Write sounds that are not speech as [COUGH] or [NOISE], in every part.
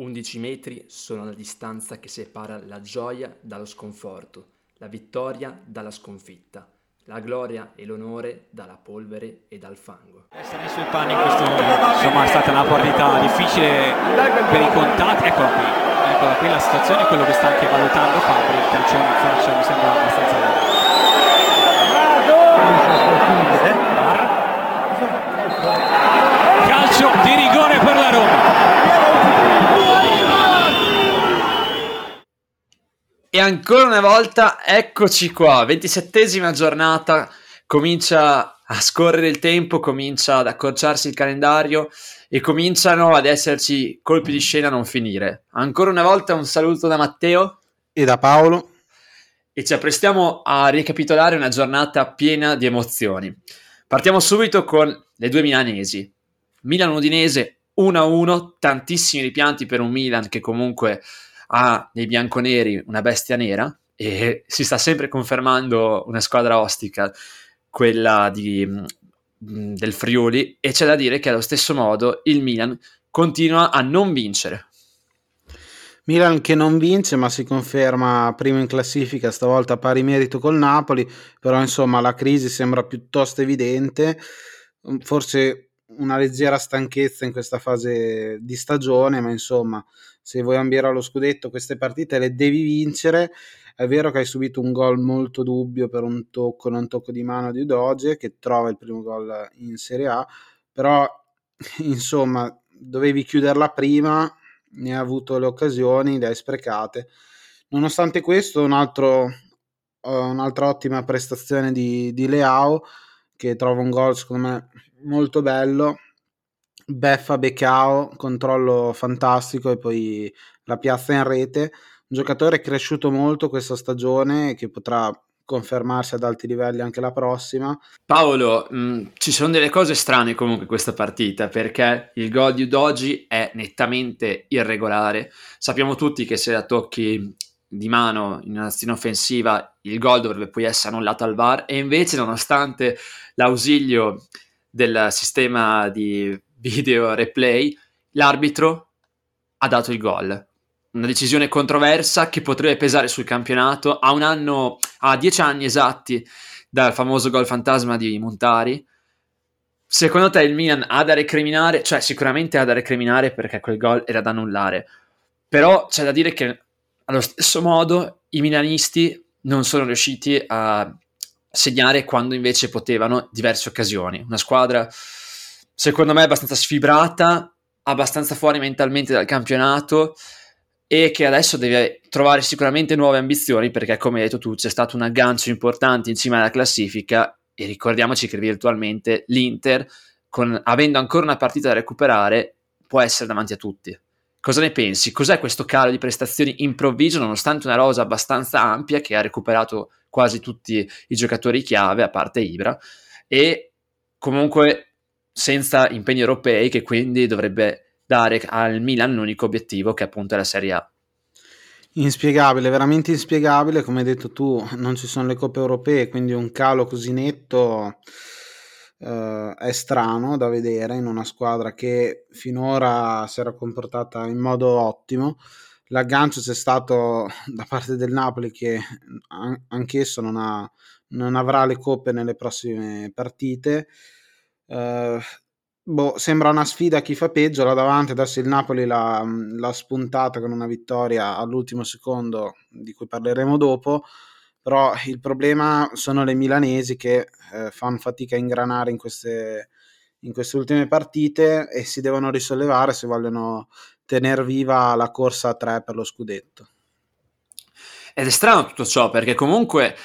11 metri sono la distanza che separa la gioia dallo sconforto, la vittoria dalla sconfitta, la gloria e l'onore dalla polvere e dal fango. Essere suoi panni in questo insomma è stata una partita difficile per i contatti. Eccola qui, eccola qui la situazione, quello che sta anche valutando Fabri, il calcione in faccia mi sembra abbastanza Calcio di rigore per la Roma. E ancora una volta, eccoci qua, ventisettesima giornata, comincia a scorrere il tempo, comincia ad accorciarsi il calendario e cominciano ad esserci colpi di scena a non finire. Ancora una volta un saluto da Matteo e da Paolo e ci apprestiamo a ricapitolare una giornata piena di emozioni. Partiamo subito con le due milanesi. Milan-Udinese 1-1, tantissimi ripianti per un Milan che comunque ha nei bianconeri una bestia nera e si sta sempre confermando una squadra ostica, quella di, mm, del Friuli, e c'è da dire che allo stesso modo il Milan continua a non vincere. Milan che non vince ma si conferma primo in classifica, stavolta pari merito col Napoli, però insomma la crisi sembra piuttosto evidente, forse una leggera stanchezza in questa fase di stagione, ma insomma se vuoi ambire allo scudetto queste partite le devi vincere. È vero che hai subito un gol molto dubbio per un tocco, non tocco di mano di Udoge che trova il primo gol in Serie A, però [LAUGHS] insomma dovevi chiuderla prima, ne hai avuto le occasioni, le hai sprecate. Nonostante questo, un altro, uh, un'altra ottima prestazione di, di Leao che trova un gol secondo me molto bello beffa Becao, controllo fantastico e poi la piazza in rete. Un giocatore cresciuto molto questa stagione che potrà confermarsi ad alti livelli anche la prossima. Paolo, mh, mm, ci sono delle cose strane comunque in questa partita perché il gol di Udogi è nettamente irregolare. Sappiamo tutti che se la tocchi di mano in un'azione offensiva il gol dovrebbe poi essere annullato al VAR e invece nonostante l'ausilio del sistema di video replay, l'arbitro ha dato il gol. Una decisione controversa che potrebbe pesare sul campionato a un anno, a dieci anni esatti dal famoso gol fantasma di Montari. Secondo te il Milan ha da recriminare? Cioè, sicuramente ha da recriminare perché quel gol era da annullare. Però c'è da dire che allo stesso modo i milanisti non sono riusciti a segnare quando invece potevano diverse occasioni. Una squadra secondo me abbastanza sfibrata, abbastanza fuori mentalmente dal campionato e che adesso deve trovare sicuramente nuove ambizioni perché come hai detto tu c'è stato un aggancio importante in cima alla classifica e ricordiamoci che virtualmente l'Inter con, avendo ancora una partita da recuperare può essere davanti a tutti. Cosa ne pensi? Cos'è questo calo di prestazioni improvviso nonostante una rosa abbastanza ampia che ha recuperato quasi tutti i giocatori chiave a parte Ibra e comunque senza impegni europei che quindi dovrebbe dare al Milan l'unico obiettivo che appunto è la Serie A. Inspiegabile, veramente inspiegabile, come hai detto tu non ci sono le coppe europee, quindi un calo così netto eh, è strano da vedere in una squadra che finora si era comportata in modo ottimo. L'aggancio c'è stato da parte del Napoli che anch'esso non, ha, non avrà le coppe nelle prossime partite Uh, boh, sembra una sfida a chi fa peggio là davanti. Adesso il Napoli l'ha, l'ha spuntata con una vittoria all'ultimo secondo, di cui parleremo dopo. Però il problema sono le milanesi che eh, fanno fatica a ingranare in queste, in queste ultime partite e si devono risollevare se vogliono tenere viva la corsa a tre per lo scudetto. Ed è strano tutto ciò perché comunque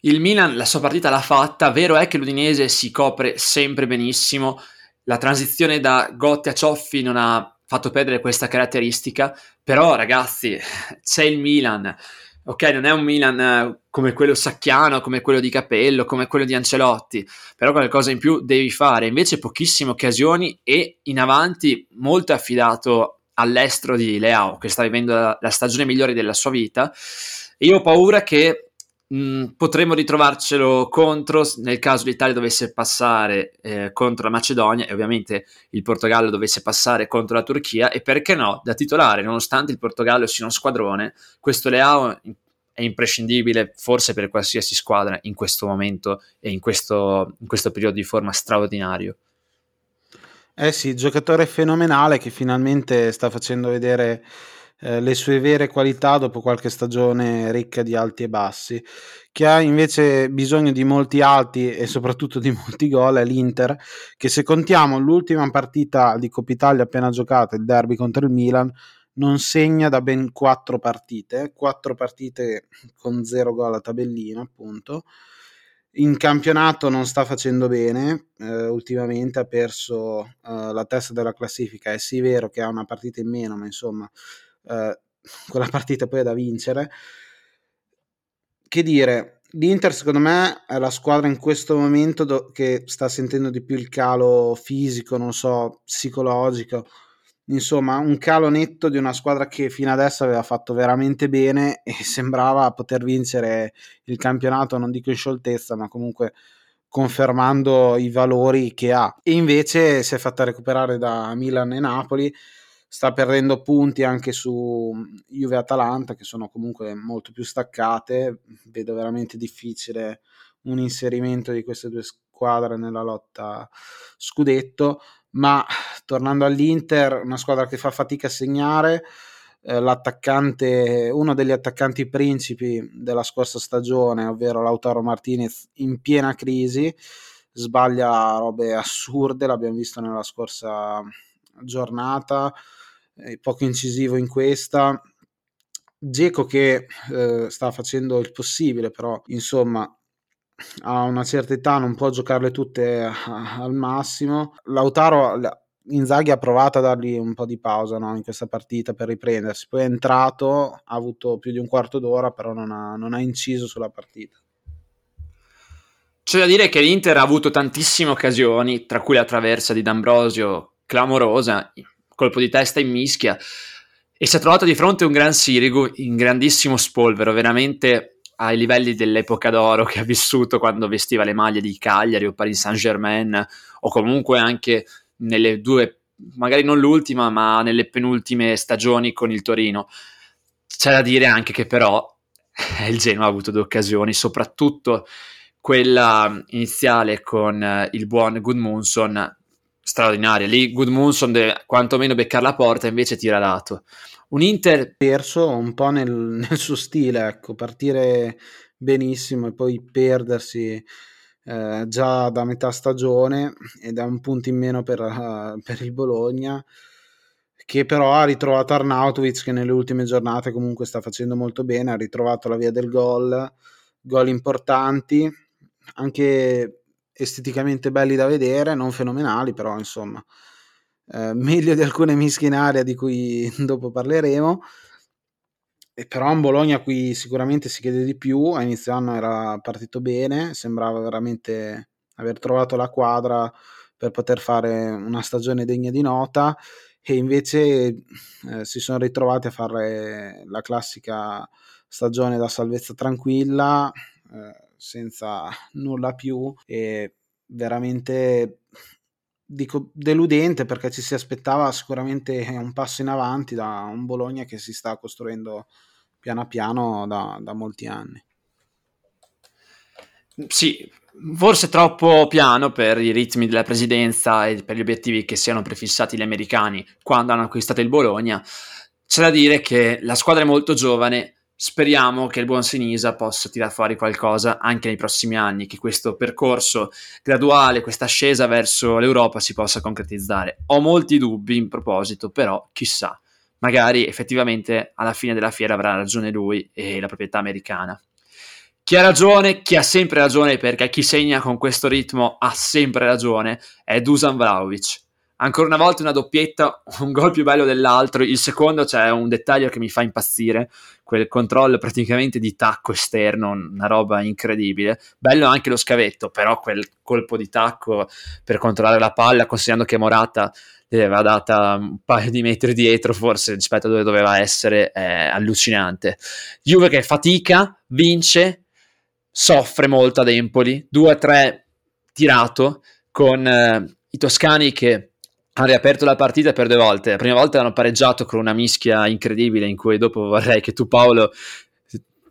il Milan la sua partita l'ha fatta, vero è che l'Udinese si copre sempre benissimo, la transizione da Gotti a Cioffi non ha fatto perdere questa caratteristica, però ragazzi c'è il Milan, ok non è un Milan eh, come quello Sacchiano, come quello di Capello, come quello di Ancelotti, però qualcosa in più devi fare, invece pochissime occasioni e in avanti molto affidato all'estero di Leao che sta vivendo la, la stagione migliore della sua vita. Io ho paura che mm, potremmo ritrovarcelo contro nel caso l'Italia dovesse passare eh, contro la Macedonia e ovviamente il Portogallo dovesse passare contro la Turchia e perché no, da titolare, nonostante il Portogallo sia uno squadrone, questo Leao è imprescindibile forse per qualsiasi squadra in questo momento e in questo, in questo periodo di forma straordinario. Eh sì, giocatore fenomenale che finalmente sta facendo vedere eh, le sue vere qualità dopo qualche stagione ricca di alti e bassi. Che ha invece bisogno di molti alti e soprattutto di molti gol è l'Inter, che se contiamo l'ultima partita di Coppa Italia appena giocata, il derby contro il Milan, non segna da ben quattro partite, quattro partite con zero gol a tabellina, appunto. In campionato non sta facendo bene, eh, ultimamente ha perso eh, la testa della classifica, è sì vero che ha una partita in meno, ma insomma eh, quella partita poi è da vincere. Che dire, l'Inter secondo me è la squadra in questo momento do- che sta sentendo di più il calo fisico, non so, psicologico insomma un calo netto di una squadra che fino adesso aveva fatto veramente bene e [LAUGHS] sembrava poter vincere il campionato, non dico in scioltezza, ma comunque confermando i valori che ha. E invece si è fatta recuperare da Milan e Napoli, sta perdendo punti anche su Juve e Atalanta, che sono comunque molto più staccate. Vedo veramente difficile un inserimento di queste due squadre nella lotta scudetto ma tornando all'Inter, una squadra che fa fatica a segnare, eh, l'attaccante, uno degli attaccanti principi della scorsa stagione, ovvero Lautaro Martinez, in piena crisi, sbaglia robe assurde, l'abbiamo visto nella scorsa giornata, eh, poco incisivo in questa. Geco che eh, sta facendo il possibile, però insomma a una certa età non può giocarle tutte al massimo. Lautaro Inzaghi ha provato a dargli un po' di pausa no, in questa partita per riprendersi, poi è entrato, ha avuto più di un quarto d'ora, però non ha, non ha inciso sulla partita. C'è da dire che l'Inter ha avuto tantissime occasioni, tra cui la traversa di D'Ambrosio clamorosa, colpo di testa in mischia, e si è trovato di fronte un gran Sirigu in grandissimo spolvero, veramente ai livelli dell'epoca d'oro che ha vissuto quando vestiva le maglie di Cagliari o Paris Saint Germain o comunque anche nelle due, magari non l'ultima, ma nelle penultime stagioni con il Torino. C'è da dire anche che però il Genoa ha avuto due occasioni, soprattutto quella iniziale con il buon Goodmunson, straordinaria. Lì Goodmunson deve quantomeno beccare la porta, invece tira lato. Un Inter perso un po' nel, [LAUGHS] nel suo stile, ecco, partire benissimo e poi perdersi eh, già da metà stagione ed è un punto in meno per, uh, per, il Bologna che però ha ritrovato Arnautovic che nelle ultime giornate comunque sta facendo molto bene, ha ritrovato la via del gol, gol importanti, anche esteticamente belli da vedere, non fenomenali però insomma eh, [LAUGHS] meglio di alcune mischie in area di cui [LAUGHS] dopo parleremo. E però un Bologna a cui sicuramente si chiede di più, a inizio anno era partito bene, sembrava veramente aver trovato la quadra per poter fare una stagione degna di nota e invece eh, si sono ritrovati a fare la classica stagione da salvezza tranquilla, eh, senza [LAUGHS] nulla più e veramente dico deludente perché ci si aspettava sicuramente [LAUGHS] un passo in avanti da un Bologna che si sta costruendo piano piano da, da molti anni. Sì, forse troppo piano per i ritmi della presidenza e per gli obiettivi che siano prefissati gli americani quando hanno acquistato il Bologna. C'è da dire che la squadra è molto giovane speriamo che il buon Sinisa possa tirare fuori qualcosa anche nei prossimi anni, che questo percorso graduale, questa ascesa verso l'Europa si possa concretizzare. Ho molti dubbi in proposito, però chissà, magari effettivamente alla fine della fiera avrà ragione lui e la proprietà americana. Chi ha ragione, chi ha sempre ragione, perché chi segna con questo ritmo ha sempre ragione, è Dusan Vlaovic ancora una volta una doppietta, [LAUGHS] un gol più bello dell'altro. Il secondo c'è un dettaglio che mi fa impazzire, quel controllo praticamente di tacco esterno, una roba incredibile. Bello anche lo scavetto, però quel colpo di tacco per controllare la palla, considerando che Morata le aveva data un paio di metri dietro, forse rispetto a dove doveva essere, è allucinante. Juve che fatica, vince, soffre molto ad Empoli, 2-3 tirato con eh, i toscani che hanno riaperto la partita per due volte. La prima volta hanno pareggiato con una mischia incredibile in cui dopo vorrei che tu Paolo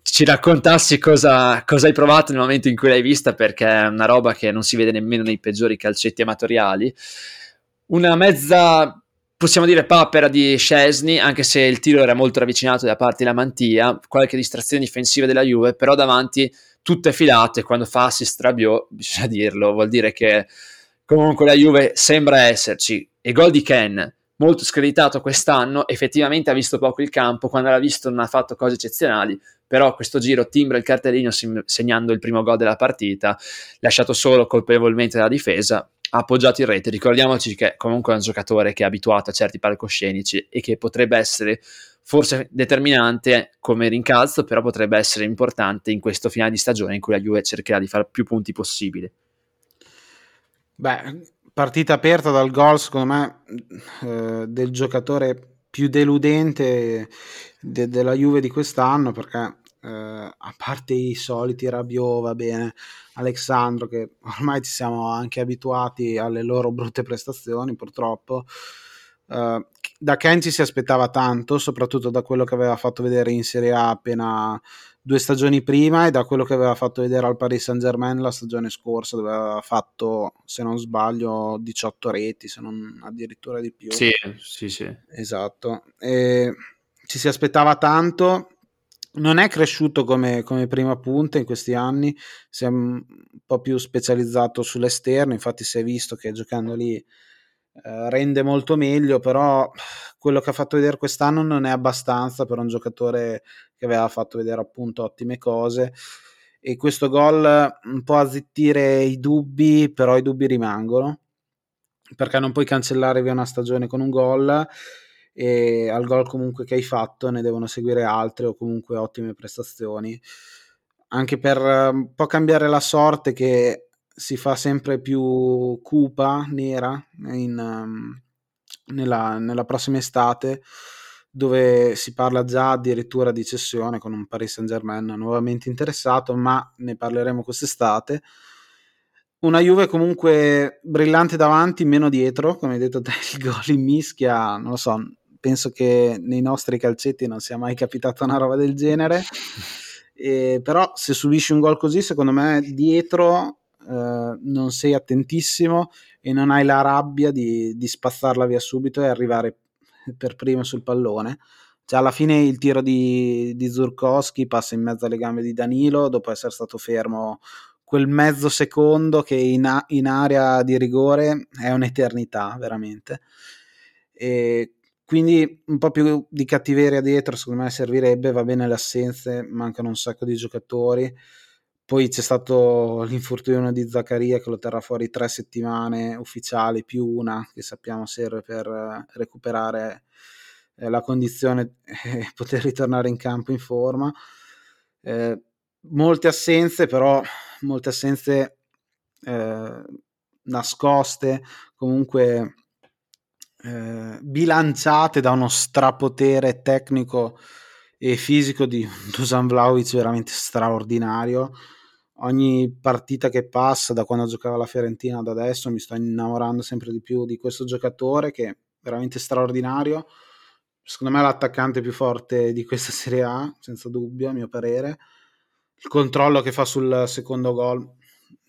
ci raccontassi cosa, cosa, hai provato nel momento in cui l'hai vista perché è una roba che non si vede nemmeno nei peggiori calcetti amatoriali. Una mezza, possiamo dire, papera di Scesni, anche se il tiro era molto ravvicinato da parte della Mantia, qualche distrazione difensiva della Juve, però davanti tutte filate, quando fa assist Rabiot, bisogna dirlo, vuol dire che comunque la Juve sembra esserci. E gol di Ken, molto screditato quest'anno, effettivamente ha visto poco il campo, quando l'ha visto non ha fatto cose eccezionali, però questo giro timbra il cartellino segnando il primo gol della partita, lasciato solo colpevolmente dalla difesa, ha appoggiato in rete. Ricordiamoci che comunque è un giocatore che è abituato a certi palcoscenici e che potrebbe essere forse determinante come rincalzo, però potrebbe essere importante in questo finale di stagione in cui la Juve cercherà di fare più punti possibile. Beh, partita aperta dal gol, secondo me, eh, del giocatore più deludente de- della Juve di quest'anno, perché eh, a parte i soliti Rabiot, va bene, Alexandro, che ormai ci siamo anche abituati alle loro brutte prestazioni, purtroppo. Uh, da Ken ci si aspettava tanto, soprattutto da quello che aveva fatto vedere in Serie A appena due stagioni prima e da quello che aveva fatto vedere al Paris Saint Germain la stagione scorsa, dove aveva fatto, se non sbaglio, 18 reti, se non addirittura di più. Sì, sì, sì. Esatto. E ci si aspettava tanto. Non è cresciuto come, come prima punta in questi anni, si è un po' più specializzato sull'esterno, infatti si è visto che giocando lì eh, rende molto meglio, però quello che ha fatto vedere quest'anno non è abbastanza per un giocatore che aveva fatto vedere appunto ottime cose. E questo gol un po' a zittire i dubbi, però i dubbi rimangono perché non puoi cancellare via una stagione con un gol e al gol comunque che hai fatto ne devono seguire altre o comunque ottime prestazioni. Anche per un po' cambiare la sorte che si fa sempre più cupa, nera, in, um, nella, nella, prossima estate, dove si parla già addirittura di cessione con un Paris Saint Germain nuovamente interessato, ma ne parleremo quest'estate. Una Juve comunque brillante davanti, meno dietro, come hai detto te, [LAUGHS] il gol in mischia, non lo so, penso che nei nostri calcetti non sia mai capitata una roba del genere. [LAUGHS] E, però se subisci un gol così, secondo me dietro eh, non sei attentissimo e non hai la rabbia di, di spazzarla via subito e arrivare per primo sul pallone. Cioè, alla fine il tiro di, di Zurkowski passa in mezzo alle gambe di Danilo dopo essere stato fermo quel mezzo secondo che in, a, in area di rigore è un'eternità veramente. E quindi un po' più di cattiveria dietro secondo me servirebbe, va bene le assenze, mancano un sacco di giocatori poi c'è stato l'infortunio di Zaccaria che lo terrà fuori tre settimane ufficiali più una che sappiamo serve per eh, recuperare eh, la condizione [LAUGHS] e poter ritornare in campo in forma. Eh, molte assenze, però molte assenze eh, nascoste, comunque eh, bilanciate da uno strapotere tecnico e fisico di [LAUGHS] Dusan Vlaovic veramente straordinario ogni partita che passa da quando giocava la Fiorentina ad adesso mi sto innamorando sempre di più di questo giocatore che è veramente straordinario. Secondo me è l'attaccante più forte di questa [LAUGHS] Serie A senza dubbio a mio parere. Il controllo che fa sul secondo gol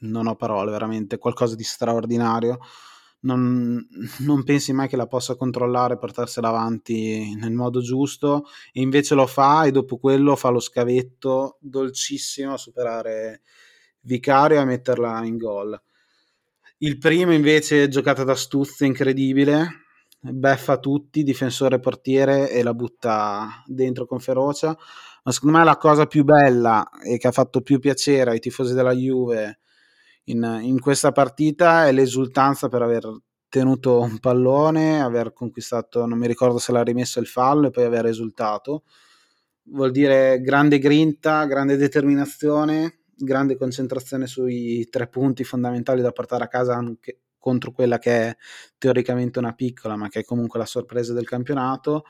non ho parole veramente qualcosa di straordinario non, non, pensi mai che la possa controllare portarsela avanti nel modo giusto e invece lo fa e dopo quello fa lo scavetto dolcissimo a superare Vicario e a metterla in gol. Il primo invece giocata da Stuzzi incredibile, beffa tutti, difensore portiere e la butta dentro con ferocia. Ma secondo me la cosa più bella e che ha fatto più piacere ai tifosi della Juve in, in questa partita è l'esultanza per aver tenuto un pallone, aver conquistato, non mi ricordo se l'ha rimesso il fallo e poi aver esultato. Vuol dire grande grinta, grande determinazione, grande concentrazione sui tre punti fondamentali da portare a casa anche contro quella che è teoricamente una piccola, ma che è comunque la sorpresa del campionato.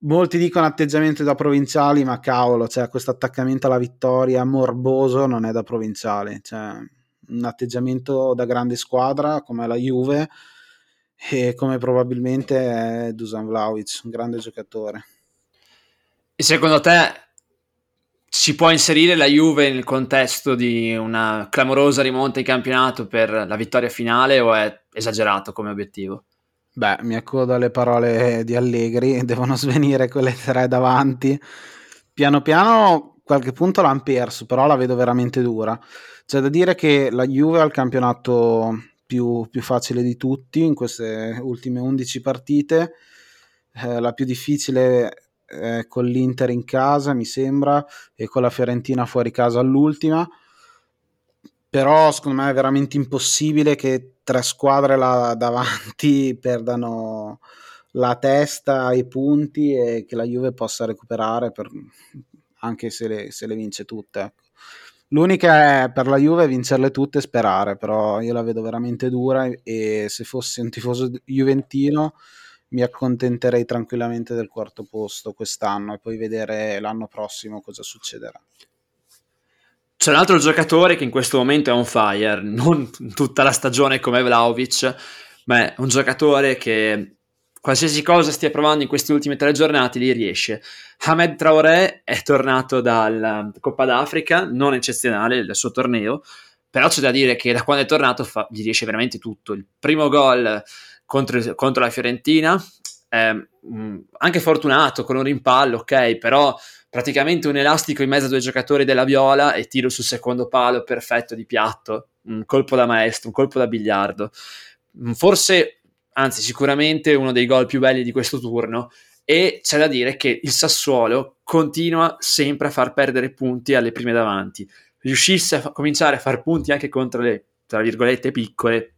molti dicono atteggiamento da provinciali, ma cavolo, cioè, questo attaccamento alla vittoria morboso non è da provinciali, cioè, un atteggiamento da grande squadra come la Juve e come probabilmente è Dusan Vlaovic, un grande giocatore. E secondo te si può inserire la Juve nel contesto di una clamorosa rimonta in campionato per la vittoria finale o è esagerato come obiettivo? Beh, mi accodo alle parole di Allegri, [LAUGHS] devono svenire quelle tre davanti. Piano piano qualche punto l'hanno perso, però la vedo veramente dura. C'è da dire che la Juve ha il campionato più, più facile di tutti in queste ultime 11 partite. Eh, la più difficile è con l'Inter in casa, mi sembra, e con la Fiorentina fuori casa all'ultima. Però secondo me è veramente impossibile che tre squadre là davanti [LAUGHS] perdano la testa i punti e che la Juve possa recuperare per, anche se le, se le vince tutte. L'unica è per la Juve vincerle tutte e sperare, però io la vedo veramente dura e se fossi un tifoso juventino mi accontenterei tranquillamente del quarto posto quest'anno e poi vedere l'anno prossimo cosa succederà. C'è un altro giocatore che in questo momento è on fire, non tutta la stagione come Vlaovic, ma è un giocatore che qualsiasi cosa stia provando in queste ultime tre giornate li riesce. Ahmed Traoré è tornato dalla Coppa d'Africa, non eccezionale il suo torneo, però c'è da dire che da quando è tornato fa, gli riesce veramente tutto. Il primo gol contro, contro la Fiorentina, eh, anche fortunato con un rimpallo, ok, però praticamente un elastico in mezzo a due giocatori della Viola e tiro sul secondo palo perfetto di piatto, un colpo da maestro, un colpo da biliardo. Forse anzi sicuramente uno dei gol più belli di questo turno e c'è da dire che il Sassuolo continua sempre a far perdere punti alle prime davanti. Riuscisse a fa- cominciare a far punti anche contro le, tra virgolette, piccole,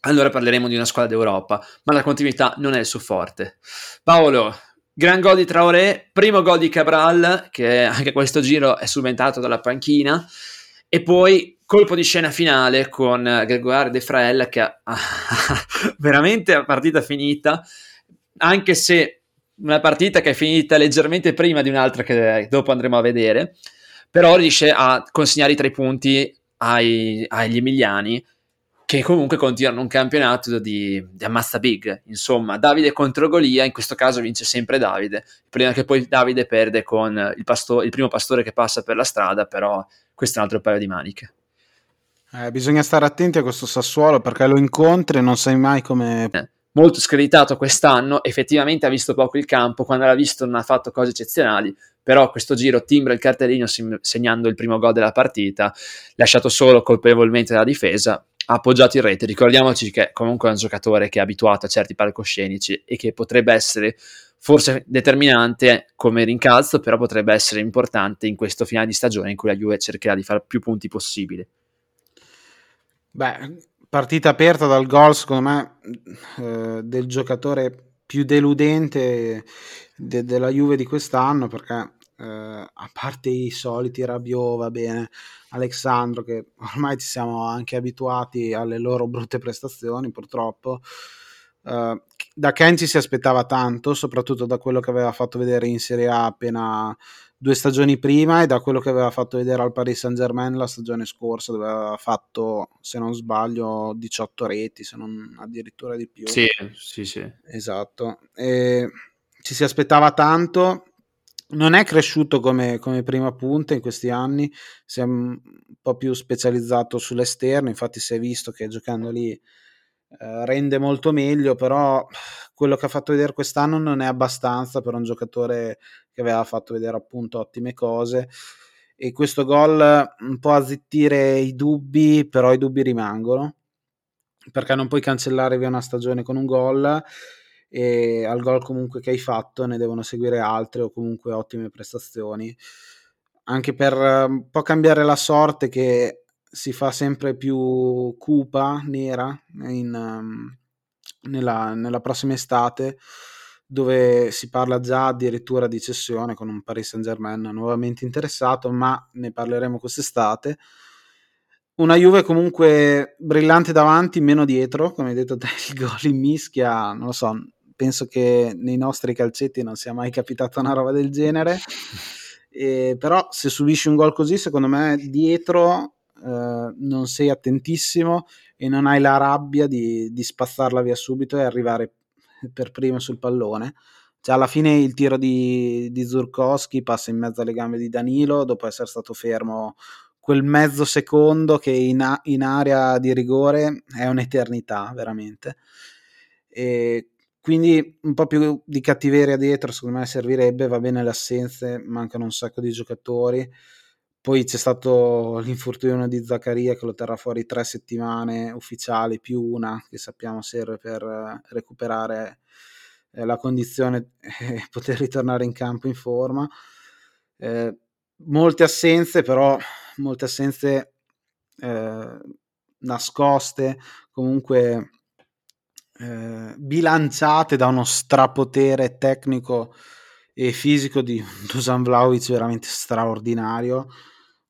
allora parleremo di una squadra d'Europa, ma la continuità non è il suo forte. Paolo, gran gol di Traoré, primo gol di Cabral, che anche questo giro è subentrato dalla panchina, e poi colpo di scena finale con Gregoire De Frael che ha, [LAUGHS] veramente la partita finita, anche se una partita che è finita leggermente prima di un'altra che dopo andremo a vedere, però riesce a consegnare i tre punti ai, agli emiliani che comunque continuano un campionato di, di ammazza big. Insomma, Davide contro Golia, in questo caso vince sempre Davide, prima che poi Davide perde con il, pasto- il primo pastore che passa per la strada, però questo è un altro paio di maniche. Eh, bisogna stare attenti a questo Sassuolo perché lo incontri e non sai mai come... Eh, molto screditato quest'anno, effettivamente ha visto poco il campo, quando l'ha visto non ha fatto cose eccezionali, però questo giro timbra il cartellino segnando il primo gol della partita, lasciato solo colpevolmente dalla difesa, ha appoggiato in rete. Ricordiamoci che comunque è un giocatore che è abituato a certi palcoscenici e che potrebbe essere forse determinante come rincalzo, però potrebbe essere importante in questo finale di stagione in cui la Juve cercherà di fare più punti possibile. Beh, partita aperta dal gol, secondo me, eh, del giocatore più deludente de- della Juve di quest'anno, perché eh, a parte i soliti Rabiot, va bene, Alexandro, che ormai ci siamo anche abituati alle loro brutte prestazioni, purtroppo, Uh, da Ken ci si aspettava tanto, soprattutto da quello che aveva fatto vedere in Serie A appena due stagioni prima e da quello che aveva fatto vedere al Paris Saint Germain la stagione scorsa, dove aveva fatto, se non sbaglio, 18 reti, se non addirittura di più. Sì, sì, sì. Esatto. E ci si aspettava tanto. Non è cresciuto come, come prima punta in questi anni, si è un po' più specializzato sull'esterno, infatti si è visto che giocando lì eh, rende molto meglio, però quello che ha fatto vedere quest'anno non è abbastanza per un giocatore che aveva fatto vedere appunto ottime cose. E questo gol un po' a zittire i dubbi, però i dubbi rimangono perché non puoi cancellare via una stagione con un gol e al gol comunque che hai fatto ne devono seguire altre o comunque ottime prestazioni. Anche per un po' cambiare la sorte che si fa sempre più cupa, nera, in, um, nella, nella, prossima estate, dove si parla già addirittura di cessione con un Paris Saint Germain nuovamente interessato, ma ne parleremo quest'estate. Una Juve comunque brillante davanti, meno dietro, come hai detto te, [LAUGHS] il gol in mischia, non lo so, penso che nei nostri calcetti non sia mai capitata una roba del genere. [LAUGHS] E, però se subisci un gol così, secondo me dietro eh, non sei attentissimo e non hai la rabbia di, di spazzarla via subito e arrivare per primo sul pallone. Cioè, alla fine il tiro di, di Zurkowski passa in mezzo alle gambe di Danilo dopo essere stato fermo quel mezzo secondo che in, a- in area di rigore è un'eternità veramente. E quindi un po' più di cattiveria dietro secondo me servirebbe, va bene le assenze, mancano un sacco di giocatori. Poi c'è stato l'infortunio di Zaccaria che lo terrà fuori tre settimane ufficiali più una che sappiamo serve per eh, recuperare eh, la condizione [LAUGHS] e poter ritornare in campo in forma. Eh, molte assenze, però molte assenze eh, nascoste, comunque eh, bilanciate da uno strapotere tecnico e fisico di Dusan Vlaovic veramente straordinario.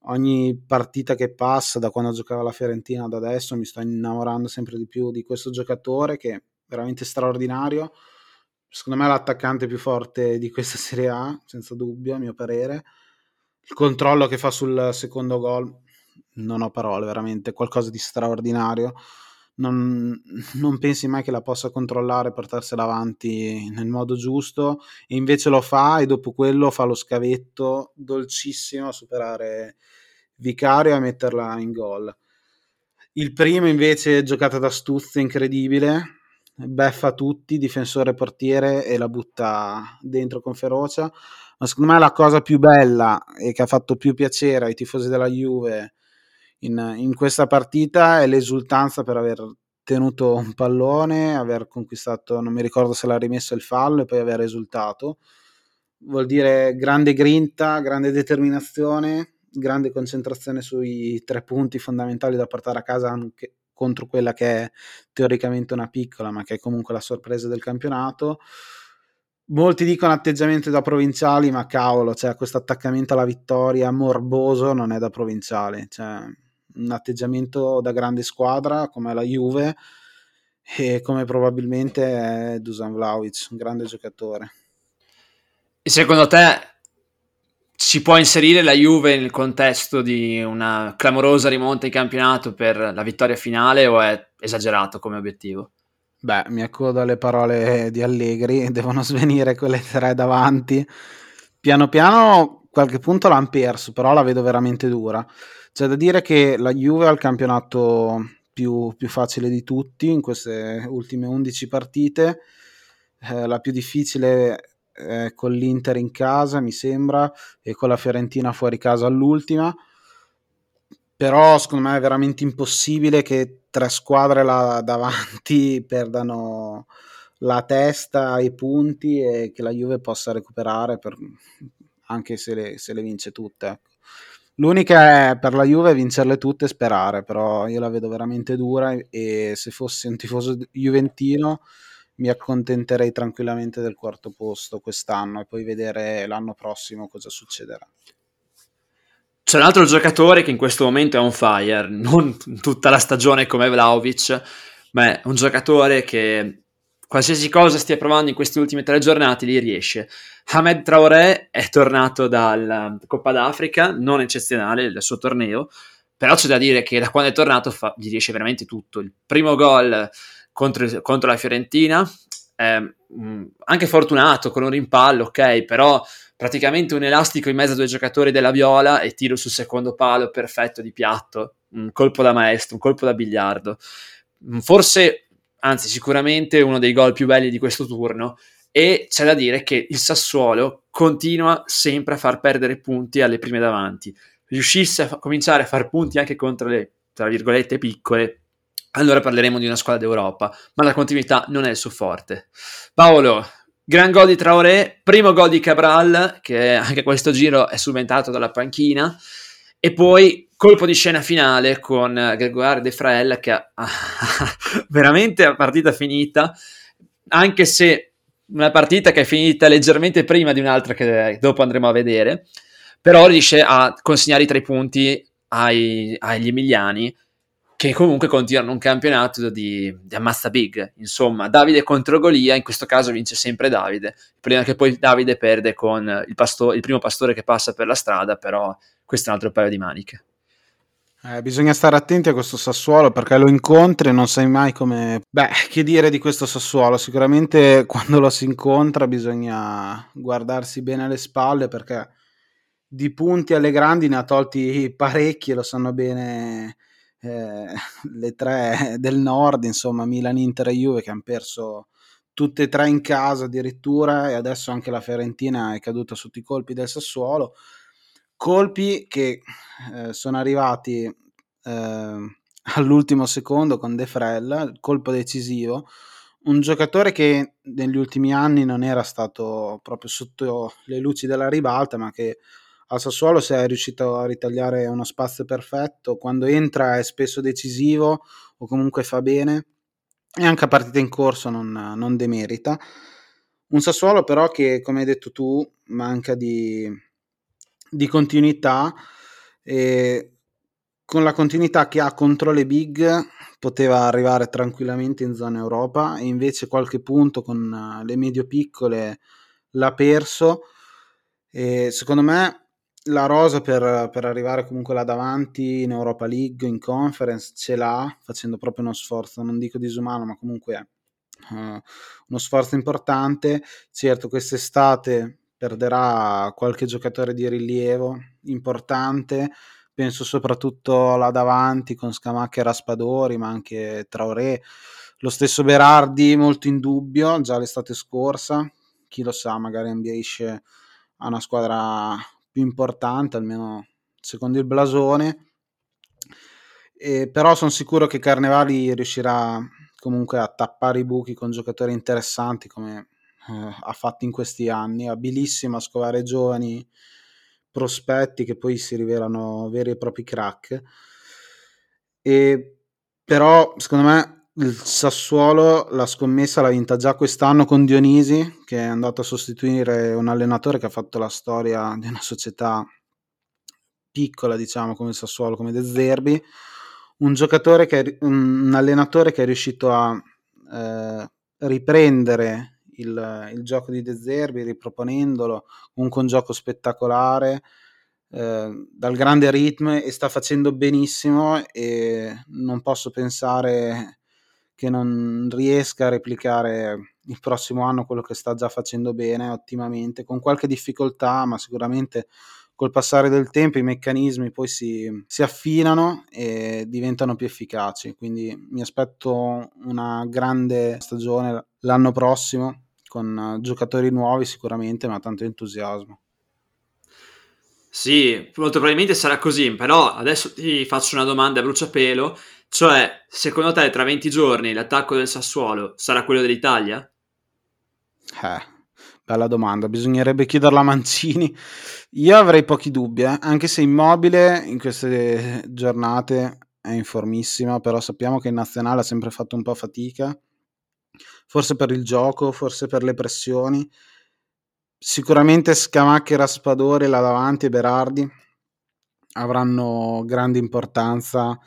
Ogni partita che passa da quando giocava la Fiorentina ad adesso mi sto innamorando sempre di più di questo giocatore che è veramente straordinario. Secondo me è l'attaccante più forte di questa [LAUGHS] Serie A, senza dubbio, a mio parere. Il controllo che fa sul secondo gol, non ho parole, veramente qualcosa di straordinario non, non, pensi mai che la possa controllare, portarsela avanti nel modo giusto, e invece lo fa e dopo quello fa lo scavetto dolcissimo a superare Vicario e a metterla in gol. Il primo invece giocata da Stuzzi incredibile, beffa tutti, difensore portiere e la butta dentro con ferocia. Ma secondo me la cosa più bella e che ha fatto più piacere ai tifosi della Juve in, in questa partita è l'esultanza per aver tenuto un pallone, aver conquistato, non mi ricordo se l'ha rimesso il fallo e poi aver risultato. Vuol dire grande grinta, grande determinazione, grande concentrazione sui tre punti fondamentali da portare a casa anche contro quella che è teoricamente una piccola, ma che è comunque la sorpresa del campionato. Molti dicono atteggiamento da provinciali, ma cavolo, cioè questo attaccamento alla vittoria morboso non è da provinciale, cioè un atteggiamento da grande squadra come la Juve e come probabilmente è Dusan Vlaovic, un grande giocatore. E secondo te si può inserire la Juve nel contesto di una clamorosa rimonta in campionato per la vittoria finale o è esagerato come obiettivo? Beh, mi accodo alle parole di Allegri, [LAUGHS] devono svenire quelle tre davanti. Piano piano qualche punto l'hanno perso, però la vedo veramente dura. C'è da dire che la Juve ha il campionato più, più facile di tutti in queste ultime 11 partite. Eh, la più difficile è con l'Inter in casa, mi sembra, e con la Fiorentina fuori casa all'ultima. Però secondo me è veramente impossibile che tre squadre là davanti [LAUGHS] perdano la testa ai punti e che la Juve possa recuperare per, anche se le, se le vince tutte. L'unica è per la Juve vincerle tutte e sperare, però io la vedo veramente dura e se fossi un tifoso juventino mi accontenterei tranquillamente del quarto posto quest'anno e poi vedere l'anno prossimo cosa succederà. C'è un altro giocatore che in questo momento è on fire, non tutta la stagione come Vlaovic, ma è un giocatore che qualsiasi cosa stia provando in queste ultime tre giornate li riesce. Ahmed Traoré è tornato dalla Coppa d'Africa, non eccezionale il suo torneo, però c'è da dire che da quando è tornato fa, gli riesce veramente tutto. Il primo gol contro, contro la Fiorentina, eh, anche fortunato con un rimpallo, ok, però praticamente un elastico in mezzo a due giocatori della Viola e tiro sul secondo palo perfetto di piatto, un colpo da maestro, un colpo da biliardo. Forse anzi sicuramente uno dei gol più belli di questo turno e c'è da dire che il Sassuolo continua sempre a far perdere punti alle prime davanti. Riuscisse a fa- cominciare a far punti anche contro le, tra virgolette, piccole, allora parleremo di una squadra d'Europa, ma la continuità non è il suo forte. Paolo, gran gol di Traoré, primo gol di Cabral, che anche questo giro è subentrato dalla panchina, e poi colpo di scena finale con Gregoire De Frael che ha, [LAUGHS] veramente a partita finita, anche se una partita che è finita leggermente prima di un'altra che dopo andremo a vedere, però riesce a consegnare i tre punti ai, agli emiliani che comunque continuano un campionato di, di ammazza big. Insomma, Davide contro Golia, in questo caso vince sempre Davide, prima che poi Davide perde con il, pasto- il primo pastore che passa per la strada, però questo è un altro paio di maniche. Eh, bisogna stare attenti a questo Sassuolo perché lo incontri e non sai mai come... Beh, che dire di questo Sassuolo? Sicuramente quando lo si incontra bisogna guardarsi bene alle spalle perché di punti alle grandi ne ha tolti parecchi, lo sanno bene eh, [LAUGHS] le tre del nord, insomma Milan, Inter e Juve che hanno perso tutte e tre in casa addirittura e adesso anche la Fiorentina è caduta sotto i colpi del Sassuolo. Colpi che eh, sono arrivati eh, [LAUGHS] all'ultimo secondo con De Frel, colpo decisivo. Un giocatore che negli ultimi anni non era stato proprio sotto le luci della ribalta, ma che a Sassuolo si è riuscito a ritagliare uno spazio perfetto, quando entra è spesso decisivo o comunque fa bene. E anche a partita in corso non, non demerita. Un Sassuolo però che, come hai detto tu, manca di, di continuità. E con la continuità che ha contro le big poteva arrivare tranquillamente in zona Europa. E invece qualche punto con le medio piccole l'ha perso. E secondo me la rosa per, per, arrivare comunque là davanti in Europa League, in conference, ce l'ha, facendo proprio uno sforzo, non dico disumano, ma comunque uh, uno sforzo importante. Certo, quest'estate perderà qualche giocatore di rilievo importante, penso soprattutto là davanti con Scamacca e Raspadori, ma anche Traoré, lo stesso Berardi molto in dubbio, già l'estate scorsa, chi lo sa, magari ambisce a una squadra più importante, almeno secondo il blasone. E, però sono sicuro che Carnevali riuscirà comunque a tappare i buchi con giocatori interessanti come eh, ha fatto in questi anni, abilissimo a scovare giovani prospetti che poi si rivelano veri e propri crack. E, però secondo me il Sassuolo la scommessa l'ha vinta già quest'anno con Dionisi, che è andato a sostituire un allenatore che ha fatto la storia di una società piccola, diciamo, come il Sassuolo, come De Zerbi. Un giocatore che è, un allenatore che è riuscito a eh, riprendere il, il, gioco di De Zerbi, riproponendolo, comunque un gioco spettacolare. Eh, dal grande ritmo e sta facendo benissimo e non posso pensare che non riesca a replicare il prossimo anno quello che sta già facendo bene, ottimamente, con qualche difficoltà, ma sicuramente col passare del tempo i meccanismi poi si, si affinano e diventano più efficaci. Quindi mi aspetto una grande stagione l'anno prossimo con giocatori nuovi sicuramente, ma tanto entusiasmo. Sì, molto probabilmente sarà così, però adesso ti faccio una domanda a bruciapelo cioè, secondo te tra 20 giorni l'attacco del Sassuolo sarà quello dell'Italia? Eh, bella domanda, bisognerebbe chiederla a Mancini. Io avrei pochi dubbi, eh? anche se Immobile in queste giornate è informissima, però sappiamo che in nazionale ha sempre fatto un po' fatica, forse per il gioco, forse per le pressioni. Sicuramente Scamacchi, Raspadori là davanti e Berardi avranno grande importanza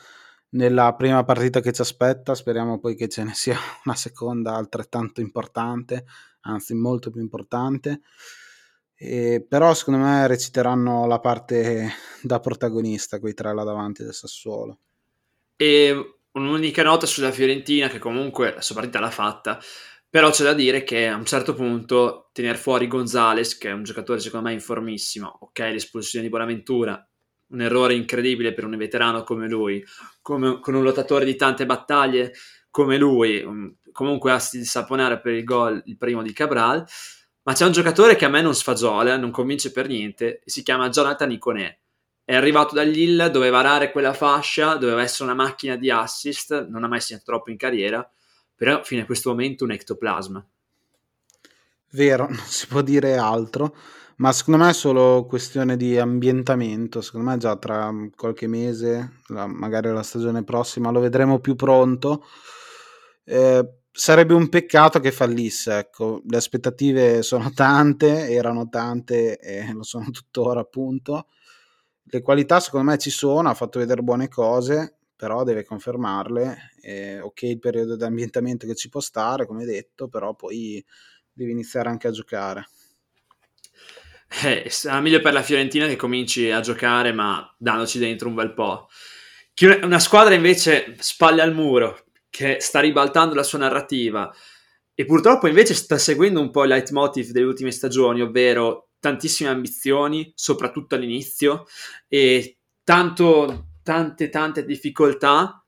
nella prima partita che ci aspetta. Speriamo poi che ce ne sia [LAUGHS] una seconda altrettanto importante, anzi molto più importante. E, però secondo me reciteranno la parte da protagonista quei tre là davanti del Sassuolo. E un'unica nota sulla Fiorentina che comunque la sua partita l'ha fatta, però c'è da dire che a un certo punto tenere fuori Gonzales, che è un giocatore secondo me informissimo, ok l'espulsione di Bonaventura un errore incredibile per un veterano come lui, come, con un lottatore di tante battaglie come lui, um, comunque a saponare per il gol il primo di Cabral, ma c'è un giocatore che a me non sfagiola, non convince per niente, si chiama Jonathan Iconè. È arrivato dall'Ill, doveva arare quella fascia, doveva essere una macchina di assist, non ha mai segnato troppo in carriera, però fino a questo momento un ectoplasma. Vero, [LAUGHS] non si può dire altro ma secondo me è solo questione di ambientamento, secondo me già tra qualche mese, la, magari la stagione prossima, lo vedremo più pronto. Eh, sarebbe un peccato che fallisse, ecco, le aspettative sono tante, erano tante e lo sono tuttora appunto. Le qualità secondo me ci sono, ha fatto vedere buone cose, però deve confermarle. Eh, ok, il periodo di ambientamento che ci può stare, come detto, però poi devi iniziare anche a giocare. Eh, sarà meglio per la Fiorentina che cominci a giocare, ma dandoci dentro un bel po'. Una squadra invece spalle al muro, che sta ribaltando la sua narrativa e purtroppo invece sta seguendo un po' il leitmotiv delle ultime stagioni, ovvero tantissime ambizioni, soprattutto all'inizio, e tanto, tante, tante difficoltà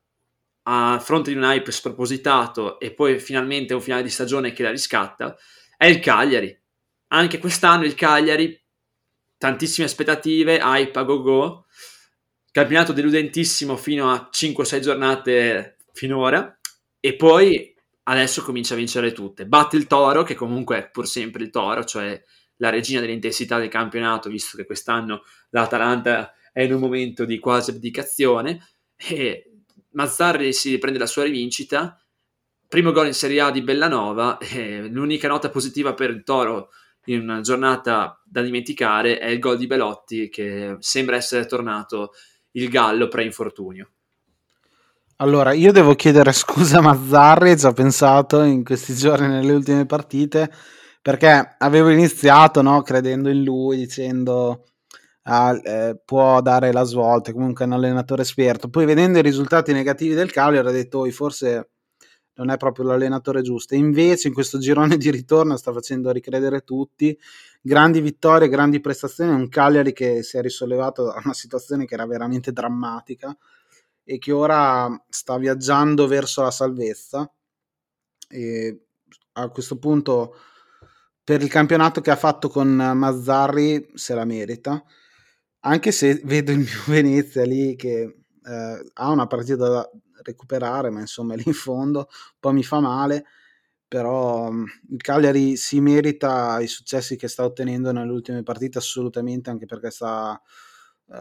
a fronte di un hype spropositato e poi finalmente un finale di stagione che la riscatta, è il Cagliari. Anche quest'anno il Cagliari, tantissime aspettative, hype a go-go, campionato deludentissimo fino a 5-6 giornate finora, e poi adesso comincia a vincere tutte. Batte il Toro, che comunque è pur sempre il Toro, cioè la regina dell'intensità del campionato, visto che quest'anno l'Atalanta è in un momento di quasi abdicazione, e Mazzarri si prende la sua rivincita, primo gol in Serie A di Bellanova, l'unica nota positiva per il Toro in una giornata da dimenticare è il gol di Belotti che sembra essere tornato il Gallo pre-infortunio. Allora, io devo chiedere scusa a Mazzarri, ci ho pensato in questi giorni nelle ultime partite, perché avevo iniziato no, credendo in lui, dicendo ah, eh, può dare la svolta, comunque è un allenatore esperto. Poi vedendo i risultati negativi del Cagliari ho detto oh, forse non è proprio l'allenatore giusto. E invece in questo girone di ritorno sta facendo ricredere tutti. Grandi vittorie, grandi prestazioni, un Cagliari che si è risollevato da una situazione che era veramente drammatica e che ora sta viaggiando verso la salvezza. E a questo punto, per il campionato che ha fatto con Mazzarri, se la merita. Anche se vedo il [LAUGHS] mio Venezia lì che eh, ha una partita da recuperare, ma insomma è lì in fondo, un po' mi fa male. Però mm, il Cagliari si merita i successi che sta ottenendo nelle ultime partite assolutamente, anche perché sta uh,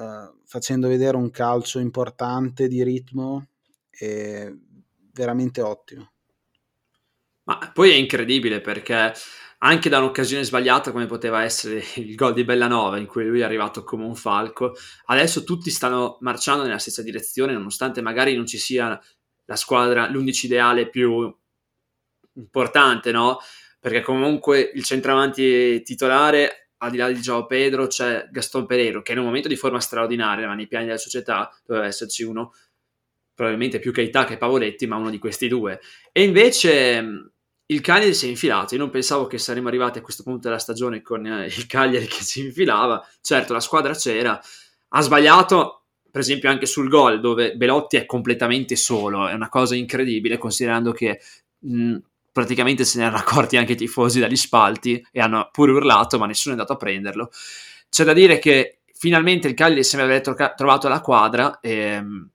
facendo vedere un calcio importante di ritmo e veramente ottimo. Ma poi è incredibile perché anche da un'occasione sbagliata come poteva essere il gol di Bellanova in cui lui è arrivato come un falco, adesso tutti stanno marciando nella stessa direzione nonostante magari non ci sia la squadra, l'undici ideale più importante, no? Perché comunque il centravanti titolare al di là di Gio Pedro c'è Gaston Pereiro che in un momento di forma straordinaria ma nei piani della società doveva esserci uno probabilmente più Keita che Pavoletti ma uno di questi due e invece il Cagliari si è infilato. Io non pensavo che saremmo arrivati a questo punto della stagione con eh, il Cagliari che si infilava. Certo la squadra c'era. Ha sbagliato per esempio anche sul gol dove Belotti è completamente solo. È una cosa incredibile considerando che mh, praticamente se ne erano accorti anche i tifosi dagli spalti e hanno pure urlato, ma nessuno è andato a prenderlo. C'è da dire che finalmente il Cagliari sembra aver tro- trovato la quadra e, ehm,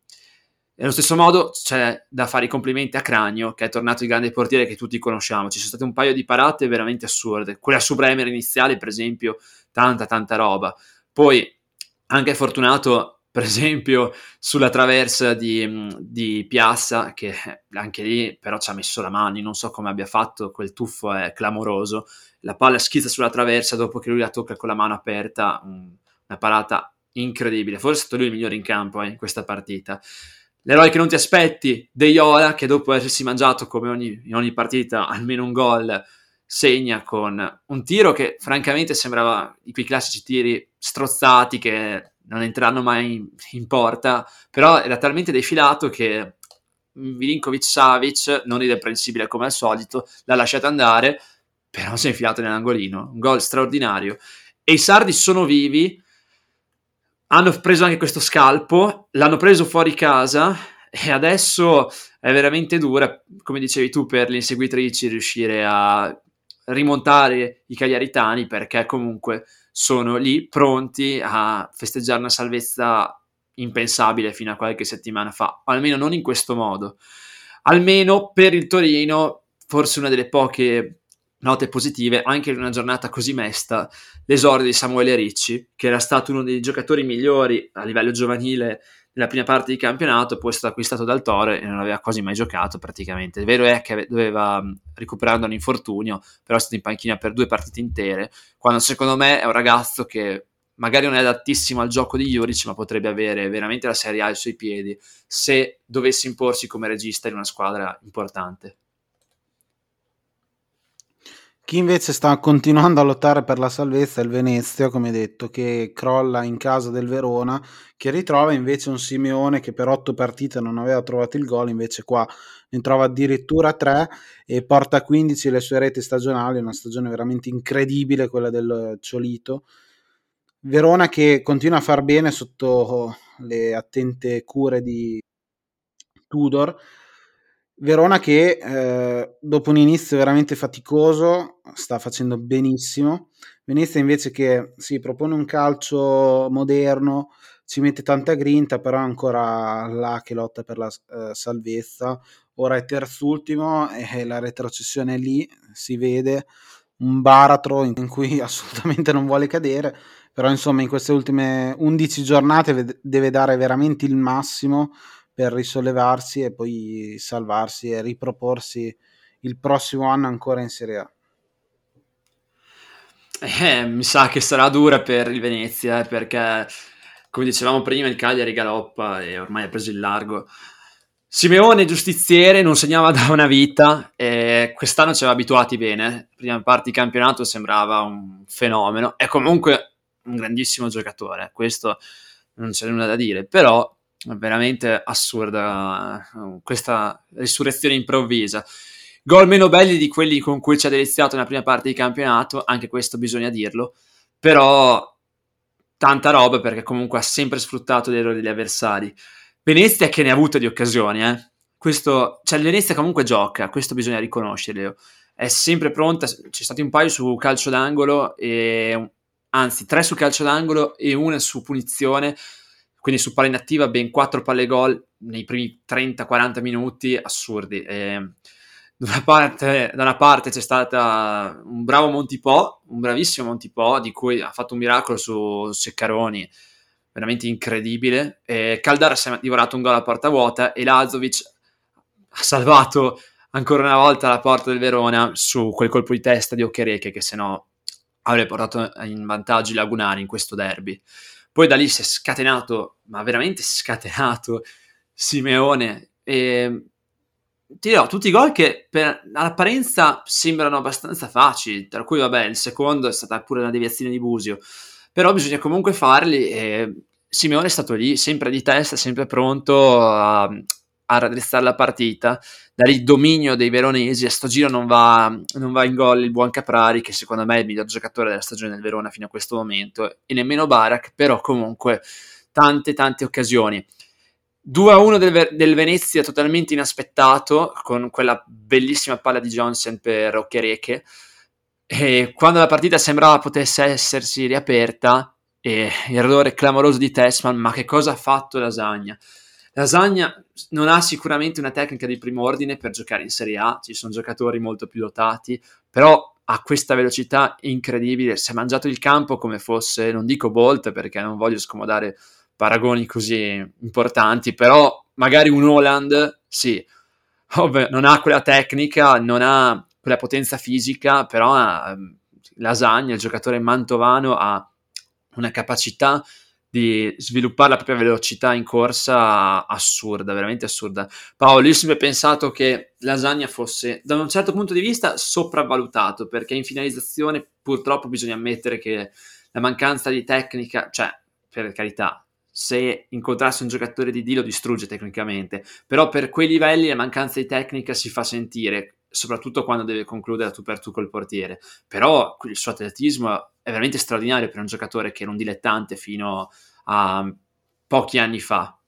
allo stesso modo c'è da fare i complimenti a Cragno, che è tornato il grande portiere che tutti conosciamo. Ci sono state un paio di parate veramente assurde. Quella su Bremer iniziale, per esempio, tanta, tanta roba. Poi, anche fortunato per esempio sulla traversa di, di, Piazza, che anche lì però ci ha messo la mano, non so come abbia fatto, quel tuffo è clamoroso, la palla schizza sulla traversa dopo che lui la tocca con la mano aperta, una parata incredibile, forse è stato lui il migliore in campo eh, in questa partita. L'eroe che non ti aspetti, De Iola, che dopo essersi mangiato come ogni, in ogni partita almeno un gol, segna con un tiro che francamente sembrava di quei classici tiri strozzati che non entreranno mai in, in porta, però era talmente defilato che Milinkovic Savic, non irreprensibile come al solito, l'ha lasciato andare, però si è infilato nell'angolino, un gol straordinario. E i sardi sono vivi, hanno preso anche questo scalpo, l'hanno preso fuori casa e adesso è veramente dura, come dicevi tu, per le inseguitrici riuscire a rimontare i cagliaritani perché comunque sono lì pronti a festeggiare una salvezza impensabile fino a qualche settimana fa, almeno non in questo modo. Almeno per il Torino, forse una delle poche note positive, anche in una giornata così mesta, l'esordio di Samuele Ricci, che era stato uno dei giocatori migliori a livello giovanile nella prima parte di campionato, poi è stato acquistato dal Toro e non aveva quasi mai giocato praticamente. Il vero è che doveva recuperare un infortunio, però è stato in panchina per due partite intere, quando secondo me è un ragazzo che magari non è adattissimo al gioco di Juric, ma potrebbe avere veramente la Serie A ai suoi piedi se dovesse imporsi come regista in una squadra importante. Chi invece sta continuando a lottare per la salvezza è il Venezia, come detto, che crolla in casa del Verona, che ritrova invece un Simeone che per otto partite non aveva trovato il gol, invece qua ne trova addirittura tre e porta a 15 le sue reti stagionali, una stagione veramente incredibile quella del Ciolito. Verona che continua a far bene sotto le attente cure di Tudor, Verona che eh, dopo un inizio veramente faticoso sta facendo benissimo. Venezia invece che si propone un calcio moderno, ci mette tanta grinta, però è ancora là che lotta per la uh, salvezza. Ora è terzultimo e la retrocessione è lì, si vede un baratro in [LAUGHS] cui assolutamente non vuole cadere, però insomma in queste ultime 11 giornate deve dare veramente il massimo per risollevarsi e poi salvarsi e riproporsi il prossimo anno ancora in Serie A. Eh, mi sa che sarà dura per il Venezia eh, perché, come dicevamo prima, il Cagliari galoppa e ormai ha preso il largo. Simeone, giustiziere, non segnava da una vita e quest'anno ci aveva abituati bene. Prima parte di campionato sembrava un fenomeno. È comunque un grandissimo giocatore, questo non c'è nulla da dire, però veramente assurda eh, questa risurrezione improvvisa. Gol meno belli di quelli con cui ci ha deliziato nella prima parte di campionato, anche questo bisogna dirlo, però tanta roba perché comunque ha sempre sfruttato gli errori degli avversari. Venezia che ne ha avuto di occasioni, eh. Questo, cioè Venezia comunque gioca, questo bisogna riconoscerlo. È sempre pronta, c'è stato un paio su calcio d'angolo, e, anzi tre su calcio d'angolo e una su punizione quindi su palla inattiva ben 4 palle gol nei primi 30-40 minuti, assurdi. E, da, una parte, da una parte c'è stato un bravo Montipò, un bravissimo Montipò, di cui ha fatto un miracolo su Ceccaroni, veramente incredibile. E Caldara si è divorato un gol a porta vuota e Lazovic ha salvato ancora una volta la porta del Verona su quel colpo di testa di Okereke che se no avrebbe portato in vantaggio i lagunari in questo derby. Poi da lì si è scatenato, ma veramente scatenato Simeone. E ti dirò, tutti i gol che per all'apparenza sembrano abbastanza facili, tra cui vabbè il secondo è stata pure una deviazione di Busio, però bisogna comunque farli e Simeone è stato lì, sempre di testa, sempre pronto a, a raddrizzare la partita, dare il dominio dei veronesi. A sto giro non va, non va, in gol il buon Caprari, che secondo me è il miglior giocatore della stagione del Verona fino a questo momento, e nemmeno Barak, però comunque tante tante occasioni. 2-1 del, del, Venezia totalmente inaspettato, con quella bellissima palla di Johnson per Occhereche. E quando la partita sembrava potesse essersi riaperta, e errore clamoroso di Tessman, ma che cosa ha fatto Lasagna? Lasagna non ha sicuramente una tecnica di primo ordine per giocare in Serie A, ci sono giocatori molto più dotati, però ha questa velocità incredibile, si è mangiato il campo come fosse, non dico Bolt perché non voglio scomodare paragoni così importanti, però magari un Holland, sì, Ovvio, non ha quella tecnica, non ha quella potenza fisica, però ha, ehm, Lasagna, il giocatore mantovano, ha una capacità di sviluppare la propria velocità in corsa assurda, veramente assurda. Paolo, io ho sempre pensato che Lasagna fosse, da un certo punto di vista, sopravvalutato, perché in finalizzazione purtroppo bisogna ammettere che la mancanza di tecnica, cioè, per carità, se incontrasse un giocatore di D lo distrugge tecnicamente, però per quei livelli la mancanza di tecnica si fa sentire, soprattutto quando deve concludere tu per tu col portiere. Però il suo atletismo è veramente straordinario per un giocatore che era un dilettante fino a pochi anni fa.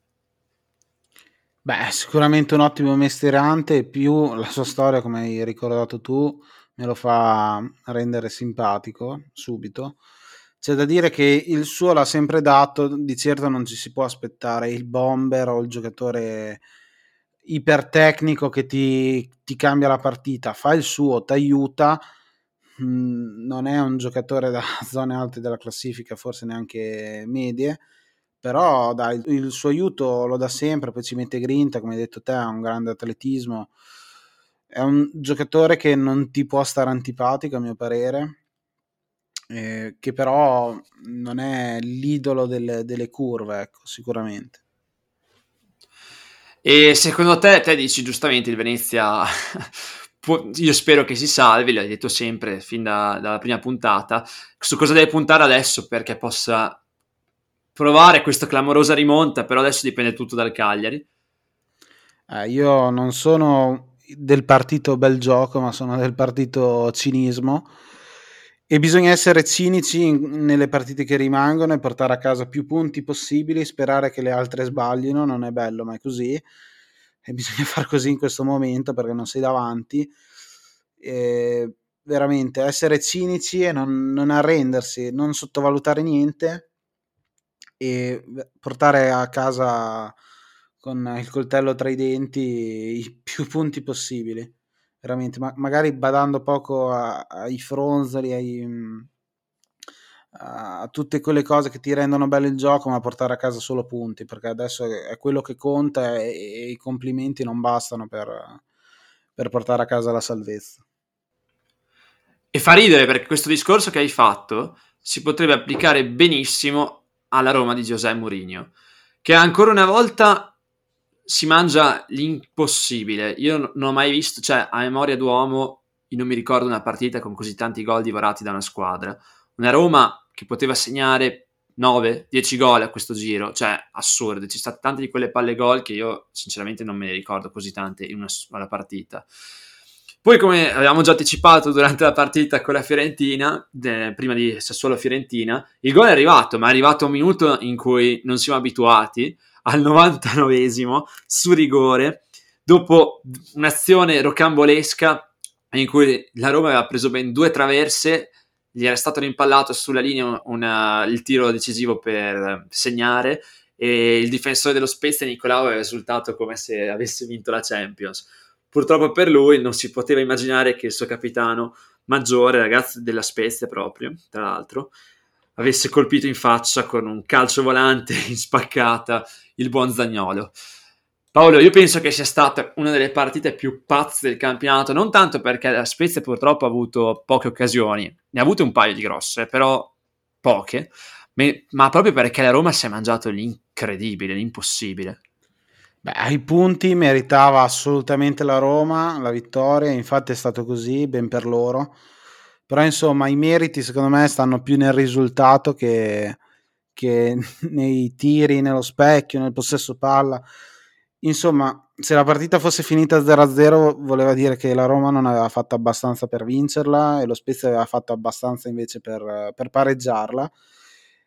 Beh, sicuramente un ottimo mestierante più la sua storia, come hai ricordato tu, me lo fa rendere simpatico subito. C'è da dire che il suo l'ha sempre dato, di certo non ci si può aspettare il bomber o il giocatore ipertecnico che ti, ti cambia la partita, fa il suo, ti aiuta, Mhmm, non è un giocatore da [LAUGHS] zone alte della classifica, forse neanche medie, però dai, il suo aiuto lo dà sempre, poi ci mette grinta, come hai detto te, ha un grande atletismo. È un giocatore che non ti può stare antipatico, a mio parere. eh, che però non è l'idolo delle, delle curve, ecco, sicuramente. E secondo te, te dici giustamente il Venezia, [LAUGHS] io spero che si salvi, l'hai detto sempre fin da, dalla prima puntata, su cosa deve puntare adesso perché possa provare questa clamorosa rimonta, però adesso dipende tutto dal Cagliari. Eh, io non sono del partito bel gioco, ma sono del partito cinismo e bisogna essere cinici in, nelle partite che rimangono e portare a casa più punti possibili, sperare che le altre sbaglino, non è bello, ma è così. E [LAUGHS] bisogna far così in questo momento perché non sei davanti. E veramente essere cinici e non, non arrendersi, non sottovalutare niente e portare a casa con il coltello tra i denti i più punti possibili veramente, ma magari badando poco a, ai fronzoli, ai, mm, a tutte quelle cose che ti rendono bello il gioco, ma portare a casa solo punti, perché adesso è quello che conta e, e i complimenti non bastano per, per portare a casa la salvezza. E fa ridere perché questo discorso che hai fatto si potrebbe applicare benissimo alla Roma di Giuseppe Mourinho, che ancora una volta si mangia l'impossibile. Io non ho mai visto, cioè a memoria d'uomo, io non mi ricordo una partita con così tanti gol divorati da una squadra. Una Roma che poteva segnare 9, 10 gol a questo giro, cioè assurde. Ci sono state tante di quelle palle gol che io sinceramente non me ne ricordo così tante in una sola partita. Poi, come avevamo già anticipato durante la partita con la Fiorentina, eh, prima di Sassuolo-Fiorentina, il gol è arrivato, ma è arrivato un minuto in cui non siamo abituati al 99esimo su rigore dopo un'azione rocambolesca in cui la Roma aveva preso ben due traverse gli era stato rimpallato sulla linea una, il tiro decisivo per segnare e il difensore dello Spezia Nicolao aveva risultato come se avesse vinto la Champions. Purtroppo per lui non si poteva immaginare che il suo capitano maggiore, ragazzo della Spezia proprio, tra l'altro, avesse colpito in faccia con un calcio volante in [LAUGHS] spaccata il buon Zagnolo. Paolo, io penso che sia stata una delle partite più pazze del campionato, non tanto perché la Spezia purtroppo ha avuto poche occasioni, ne ha avute un paio di grosse, però poche, ma proprio perché la Roma si è mangiato l'incredibile, l'impossibile. Beh, ai punti meritava assolutamente la Roma la vittoria, infatti è stato così, ben per loro. Però insomma i meriti secondo me stanno più nel risultato che, che [LAUGHS] nei tiri, nello specchio, nel possesso palla. Insomma, se la partita fosse finita 0-0 voleva dire che la Roma non aveva fatto abbastanza per vincerla e lo Spezia aveva fatto abbastanza invece per, per pareggiarla.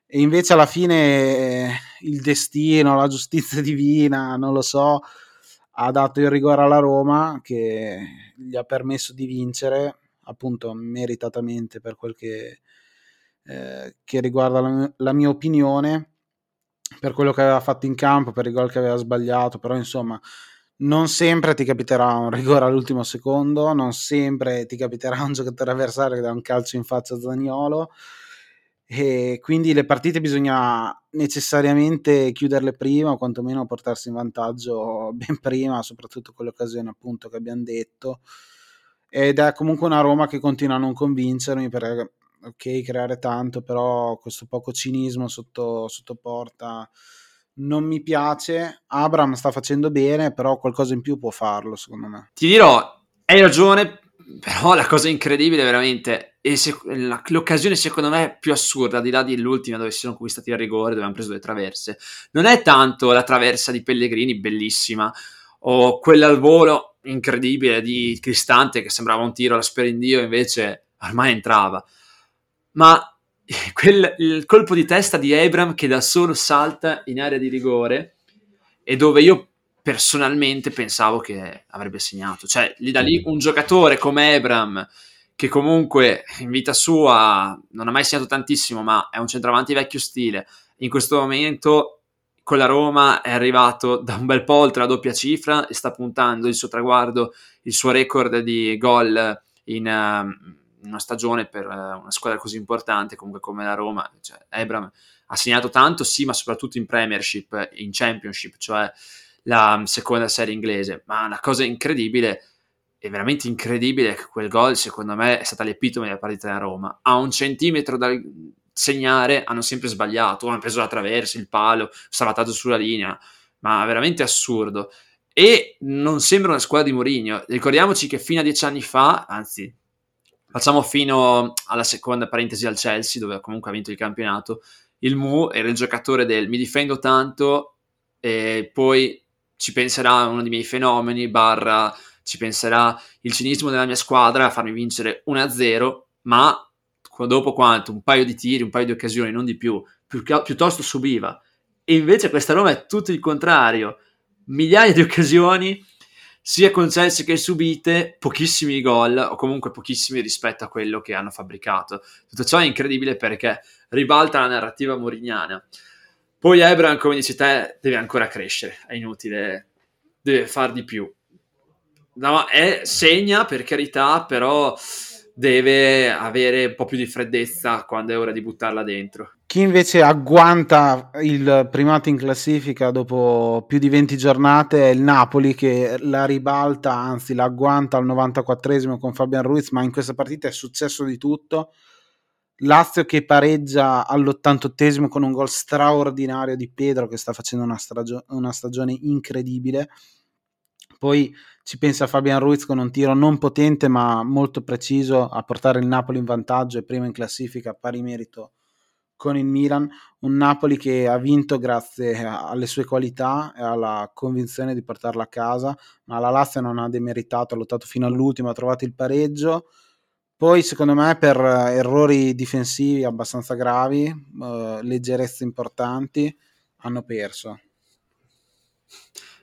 E invece alla fine il destino, la giustizia [LAUGHS] divina, non lo so, ha dato il rigore alla Roma che gli ha permesso di vincere, appunto meritatamente per quel che, eh, che riguarda la, la, mia opinione per quello che aveva fatto in campo, per i gol che aveva sbagliato, però insomma non sempre ti capiterà un rigore all'ultimo secondo, non sempre ti capiterà un giocatore avversario che dà un calcio in faccia a Zagnolo e quindi le partite bisogna necessariamente chiuderle prima o quantomeno portarsi in vantaggio ben prima, soprattutto con le occasioni appunto che abbiamo detto ed è comunque una Roma che continua a non convincermi perché ok, creare tanto, però questo poco cinismo sotto, sotto porta non mi piace. Abram sta facendo bene, però qualcosa in più può farlo, secondo me. Ti dirò, hai ragione, però la cosa incredibile veramente, e se, la, l'occasione secondo me più assurda, al di là dell'ultima dove si sono conquistati a rigore, dove hanno preso le traverse, non è tanto la traversa di Pellegrini, bellissima, o quella al volo incredibile di Cristante che sembrava un tiro alla Sperindio, invece ormai entrava ma [LAUGHS] quel, il colpo di testa di Abram che da solo salta in area di rigore e dove io personalmente pensavo che avrebbe segnato. Cioè, lì da lì un giocatore come Abram, che comunque in vita sua non ha mai segnato tantissimo, ma è un centravanti vecchio stile, in questo momento con la Roma è arrivato da un bel po' oltre la doppia cifra e sta puntando il suo traguardo, il suo record di gol in... Uh, una stagione per eh, una squadra così importante comunque come la Roma, cioè, Ebram ha segnato tanto, sì, ma soprattutto in Premiership, in Championship, cioè la seconda serie inglese, ma una cosa incredibile è veramente incredibile che quel gol, secondo me, è stata l'epitome della partita da Roma. A un centimetro dal segnare hanno sempre sbagliato, hanno preso la traversa, il palo, salvatato sulla linea, ma veramente assurdo. E non sembra una squadra di Mourinho. Ricordiamoci che fino a dieci anni fa, anzi, facciamo fino alla seconda parentesi al Chelsea, dove comunque ha vinto il campionato, il Mu era il giocatore del mi difendo tanto e poi ci penserà uno dei miei fenomeni, barra ci penserà il cinismo della mia squadra a farmi vincere 1-0, ma dopo quanto? Un paio di tiri, un paio di occasioni, non di più, piuttosto subiva. E invece questa Roma è tutto il contrario, migliaia di occasioni, sia concesse che subite, pochissimi gol o comunque pochissimi rispetto a quello che hanno fabbricato. Tutto ciò è incredibile perché ribalta la narrativa morignana. Poi Ebram, come dici te, deve ancora crescere, è inutile, deve far di più. No, è, segna per carità, però deve avere un po' più di freddezza quando è ora di buttarla dentro. Chi invece agguanta il primato in classifica dopo più di 20 giornate è il Napoli che la ribalta, anzi la agguanta al 94esimo con Fabian Ruiz, ma in questa partita è successo di tutto. Lazio che pareggia all'88esimo con un gol straordinario di Pedro che sta facendo una, stagio- una stagione incredibile. Poi ci pensa Fabian Ruiz con un tiro non potente ma molto preciso a portare il Napoli in vantaggio e prima in classifica pari merito con il Milan, un Napoli che ha vinto grazie alle sue qualità e alla convinzione di portarla a casa, ma la Lazio non ha demeritato, ha lottato fino all'ultimo, ha trovato il pareggio. Poi secondo me per errori difensivi abbastanza gravi, eh, leggerezze importanti, hanno perso.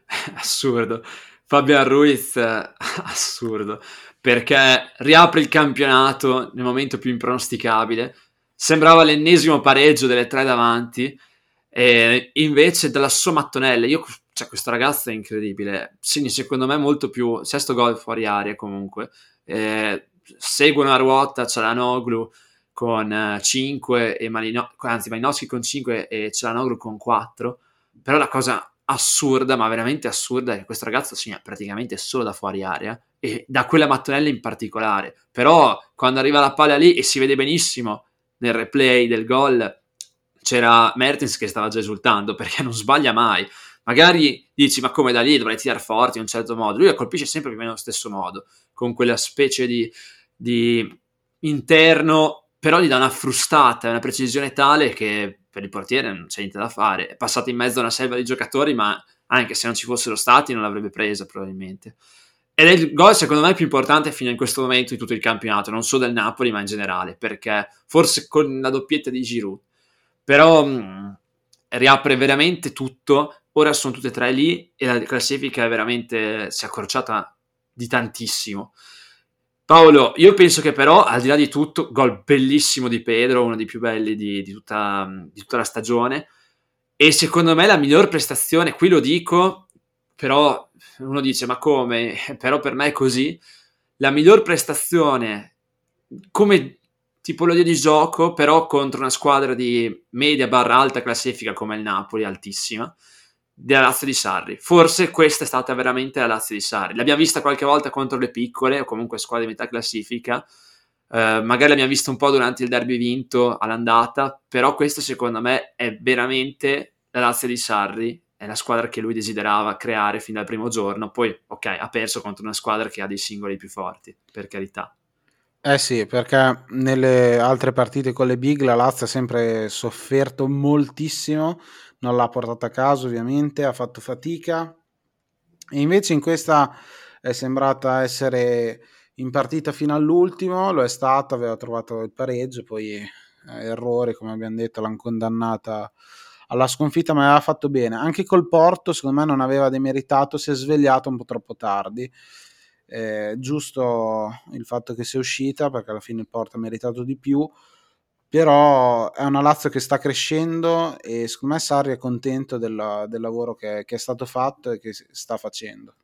[LAUGHS] Assurdo. Fabian Ruiz, [LAUGHS] assurdo, perché riapre il campionato nel momento più impronosticabile. Sembrava l'ennesimo pareggio delle tre davanti, e invece dalla sua mattonella, io, cioè, questo ragazzo è incredibile. Segni secondo me molto più. Sesto gol fuori aria comunque. Eh, seguono a ruota Cialanoglu con 5 e Malino, anzi Malinowski con 5 e Cialanoglu con 4. Però la cosa assurda, ma veramente assurda, che questo ragazzo segna praticamente solo da fuori area e da quella mattonella in particolare. Però quando arriva la palla lì e si vede benissimo nel replay del gol, c'era Mertens che stava già esultando perché non sbaglia mai. Magari dici, ma come da lì dovrei tirare forte in un certo modo. Lui la colpisce sempre più o meno allo stesso modo, con quella specie di, di interno, però gli dà una frustata, una precisione tale che per il portiere non c'è niente da fare. È passato in mezzo a una selva di giocatori, ma anche se non ci fossero stati non l'avrebbe presa probabilmente. Ed è il gol secondo me più importante fino in questo momento di tutto il campionato, non solo del Napoli ma in generale, perché forse con la doppietta di Giroud. Però mh, mm, riapre veramente tutto, ora sono tutte e tre lì e la classifica è veramente si è accorciata di tantissimo. Paolo, io penso che però, al di là di tutto, gol bellissimo di Pedro, uno dei più belli di, di, tutta, di tutta la stagione. E secondo me la miglior prestazione, qui lo dico, però uno dice ma come? [LAUGHS] Però per me è così. La miglior prestazione come tipologia di gioco, però contro una squadra di media barra alta classifica come il Napoli, altissima, della Lazio di Sarri. Forse questa è stata veramente la Lazio di Sarri. L'abbiamo vista qualche volta contro le piccole o comunque squadre di metà classifica. Uh, magari l'abbiamo vista un po' durante il derby vinto all'andata, però questa secondo me è veramente la Lazio di Sarri, è la squadra che lui desiderava creare fin dal primo giorno. Poi, ok, ha perso contro una squadra che ha dei singoli più forti, per carità. Eh sì, perché nelle altre partite con le big la Lazio ha sempre sofferto moltissimo non l'ha portata a caso ovviamente, ha fatto fatica. E invece in questa è sembrata essere in partita fino all'ultimo, lo è stata, aveva trovato il pareggio, poi eh, errore come abbiamo detto l'hanno condannata alla sconfitta ma aveva fatto bene, anche col Porto secondo me non aveva demeritato, si è svegliato un po' troppo tardi. Eh, giusto il fatto che sia uscita perché alla fine il Porto ha meritato di più però è una Lazio che sta crescendo e secondo me Sarri è contento del, del lavoro che, che, è stato fatto e che sta facendo.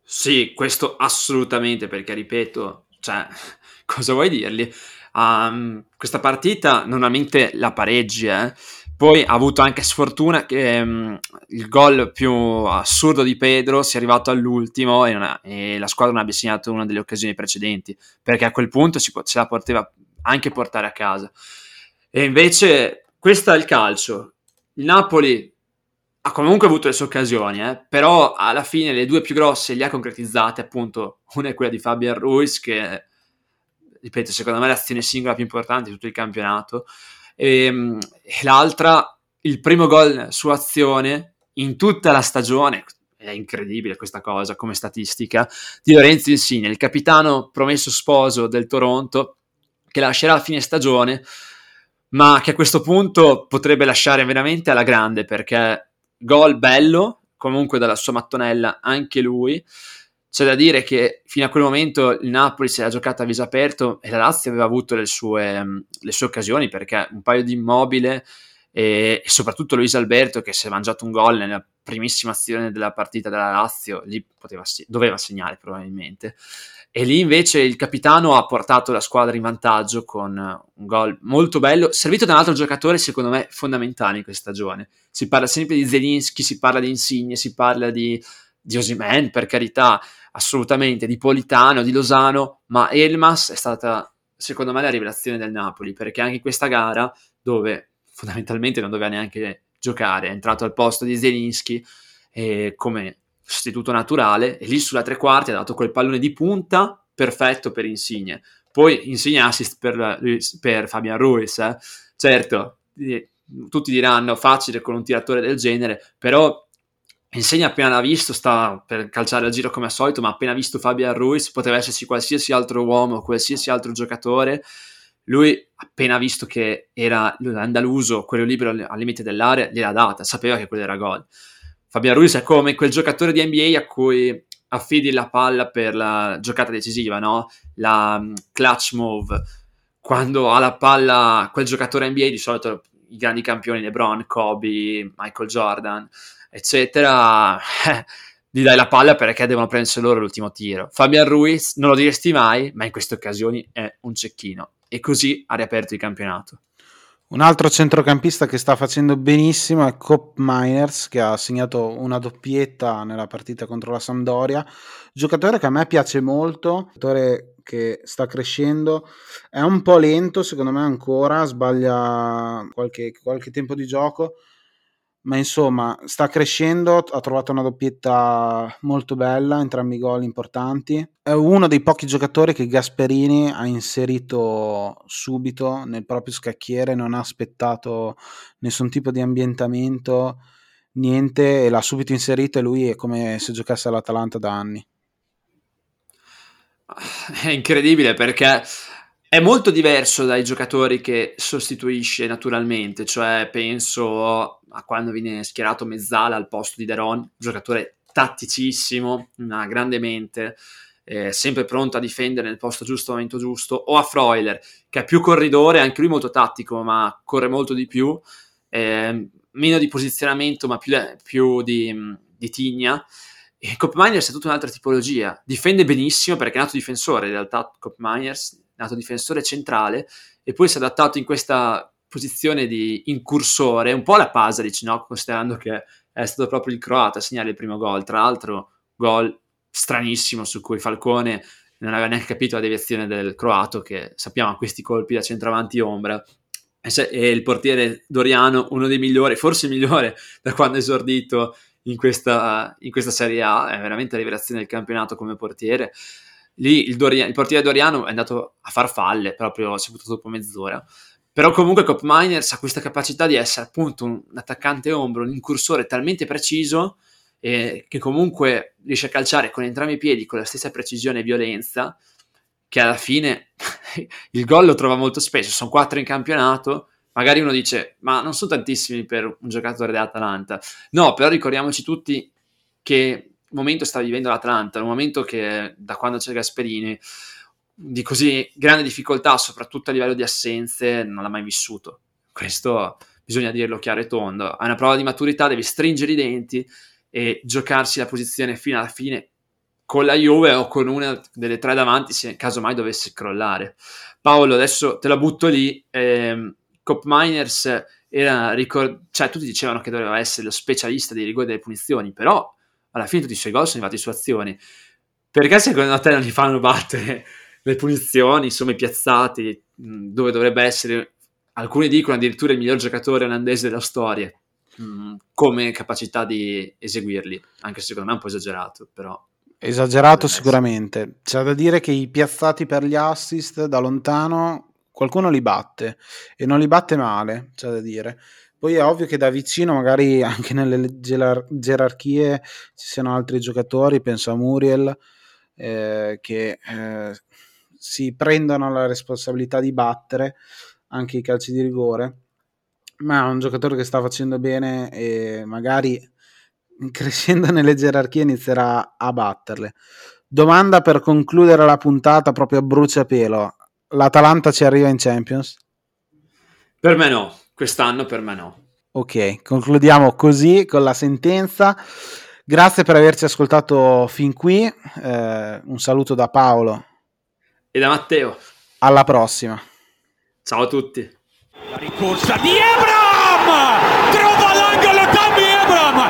Sì, questo assolutamente, perché ripeto, cioè, [LAUGHS] cosa vuoi dirgli? Um, questa partita normalmente la pareggi, eh? Poi ha avuto anche sfortuna che um, il gol più assurdo di Pedro sia arrivato all'ultimo e, ha, e, la squadra non abbia segnato una delle occasioni precedenti, perché a quel punto si, se la poteva anche portare a casa. E invece questo è il calcio. Il Napoli ha comunque avuto le sue occasioni, eh, però alla fine le due più grosse le ha concretizzate, appunto, una è quella di Fabian Ruiz, che ripeto, secondo me è l'azione singola più importante di tutto il campionato, e, ehm, e l'altra, il primo gol su azione in tutta la stagione, è incredibile questa cosa come statistica, di Lorenzo Insigne, il capitano promesso sposo del Toronto, che lascerà a fine stagione, ma che a questo punto potrebbe lasciare veramente alla grande, perché gol bello, comunque dalla sua mattonella anche lui. C'è da dire che fino a quel momento il Napoli si era giocata a viso aperto e la Lazio aveva avuto le sue, le sue occasioni perché un paio di immobile e, soprattutto Luis Alberto che si è mangiato un gol nella primissima azione della partita della Lazio, lì poteva, doveva segnare probabilmente. E lì invece il capitano ha portato la squadra in vantaggio con un gol molto bello, servito da un altro giocatore secondo me fondamentale in questa stagione. Si parla sempre di Zelinski, si parla di Insigne, si parla di, di Osimen, per carità, assolutamente, di Politano, di Lozano, ma Elmas è stata secondo me la rivelazione del Napoli, perché anche in questa gara, dove fondamentalmente non doveva neanche giocare, è entrato al posto di Zelinski e come sostituto naturale e lì sulla tre quarti ha dato quel pallone di punta perfetto per Insigne. Poi Insigne assist per, per Fabian Ruiz, eh. certo, tutti diranno facile con un tiratore del genere, però Insigne appena l'ha visto, sta per calciare al giro come al solito, ma appena visto Fabian Ruiz poteva esserci qualsiasi altro uomo, qualsiasi altro giocatore, lui appena visto che era l'andaluso, quello libero al limite dell'area, gliel'ha data, sapeva che quello era gol. Fabian Ruiz è come quel giocatore di NBA a cui affidi la palla per la giocata decisiva, no? La um, clutch move. Quando ha la palla quel giocatore NBA, di solito i grandi campioni LeBron, Kobe, Michael Jordan, eccetera, [LAUGHS] gli dai la palla perché devono prendersi loro l'ultimo tiro. Fabian Ruiz non lo diresti mai, ma in queste occasioni è un cecchino e così ha riaperto il campionato. Un altro centrocampista che sta facendo benissimo è Cop Miners, che ha segnato una doppietta nella partita contro la Sampdoria. Giocatore che a me piace molto, giocatore che sta crescendo. È un po' lento, secondo me ancora, sbaglia qualche, qualche tempo di gioco, ma insomma sta crescendo, ha trovato una doppietta molto bella, entrambi i gol importanti. È uno dei pochi giocatori che Gasperini ha inserito subito nel proprio scacchiere, non ha aspettato nessun tipo di ambientamento, niente, e l'ha subito inserito e lui è come se giocasse all'Atalanta da anni. È incredibile perché è molto diverso dai giocatori che sostituisce naturalmente, cioè penso a quando viene schierato Mezzala al posto di Deron, giocatore tatticissimo, una grande mente, eh, sempre pronto a difendere nel posto giusto, al momento giusto, o a Freuler, che è più corridore, anche lui molto tattico, ma corre molto di più, eh, meno di posizionamento, ma più, più di, di tigna. E Cop Miners è tutta un'altra tipologia, difende benissimo perché è nato difensore, in realtà Cop Miners nato difensore centrale e poi si è adattato in questa posizione di incursore, un po' la Pasalic, no? considerando che è stato proprio il croata a segnare il primo gol, tra l'altro gol stranissimo su cui Falcone non aveva neanche capito la deviazione del croato che sappiamo ha questi colpi da centravanti ombra. E il portiere Doriano uno dei migliori, forse il migliore [LAUGHS] da quando è esordito in questa, in questa Serie A, è veramente la rivelazione del campionato come portiere lì il, Doria- il portiere Doriano è andato a farfalle, proprio si è buttato dopo mezz'ora. Però comunque Cop Miners ha questa capacità di essere appunto un attaccante ombro, un incursore talmente preciso eh, che comunque riesce a calciare con entrambi i piedi con la stessa precisione e violenza che alla fine [LAUGHS] il gol lo trova molto spesso, sono quattro in campionato, magari uno dice ma non sono tantissimi per un giocatore dell'Atalanta, no, però ricordiamoci tutti che momento sta vivendo l'Atlanta, un momento che da quando c'è Gasperini di così grande difficoltà, soprattutto a livello di assenze, non l'ha mai vissuto. Questo bisogna dirlo chiaro e tondo. È una prova di maturità, devi stringere i denti e giocarsi la posizione fino alla fine con la Juve o con una delle tre davanti se caso mai dovesse crollare. Paolo, adesso te la butto lì. Eh, Cop Miners era ricor- cioè tutti dicevano che doveva essere lo specialista dei rigori delle punizioni, però alla fine tutti i suoi gol sono arrivati su azioni. Perché secondo te non gli fanno battere le punizioni, insomma i piazzati, dove dovrebbe essere, alcuni dicono addirittura il miglior giocatore olandese della storia, come capacità di eseguirli, anche se secondo me è un po' esagerato, però... Esagerato sicuramente. C'è da dire che i piazzati per gli assist da lontano qualcuno li batte e non li batte male, c'è da dire. Poi è ovvio che da vicino, magari anche nelle gerar- gerarchie, ci siano altri giocatori, penso a Muriel, eh, che eh, si prendono la responsabilità di battere anche i calci di rigore, ma è un giocatore che sta facendo bene e magari [LAUGHS] crescendo nelle gerarchie inizierà a batterle. Domanda per concludere la puntata proprio a bruciapelo. L'Atalanta ci arriva in Champions? Per me no, Quest'anno per me no. Ok, concludiamo così con la sentenza. Grazie per averci ascoltato fin qui. Eh, un saluto da Paolo e da Matteo. Alla prossima. Ciao a tutti. La ricorsa di Ebram! Trova l'angolo Tammy Ebram!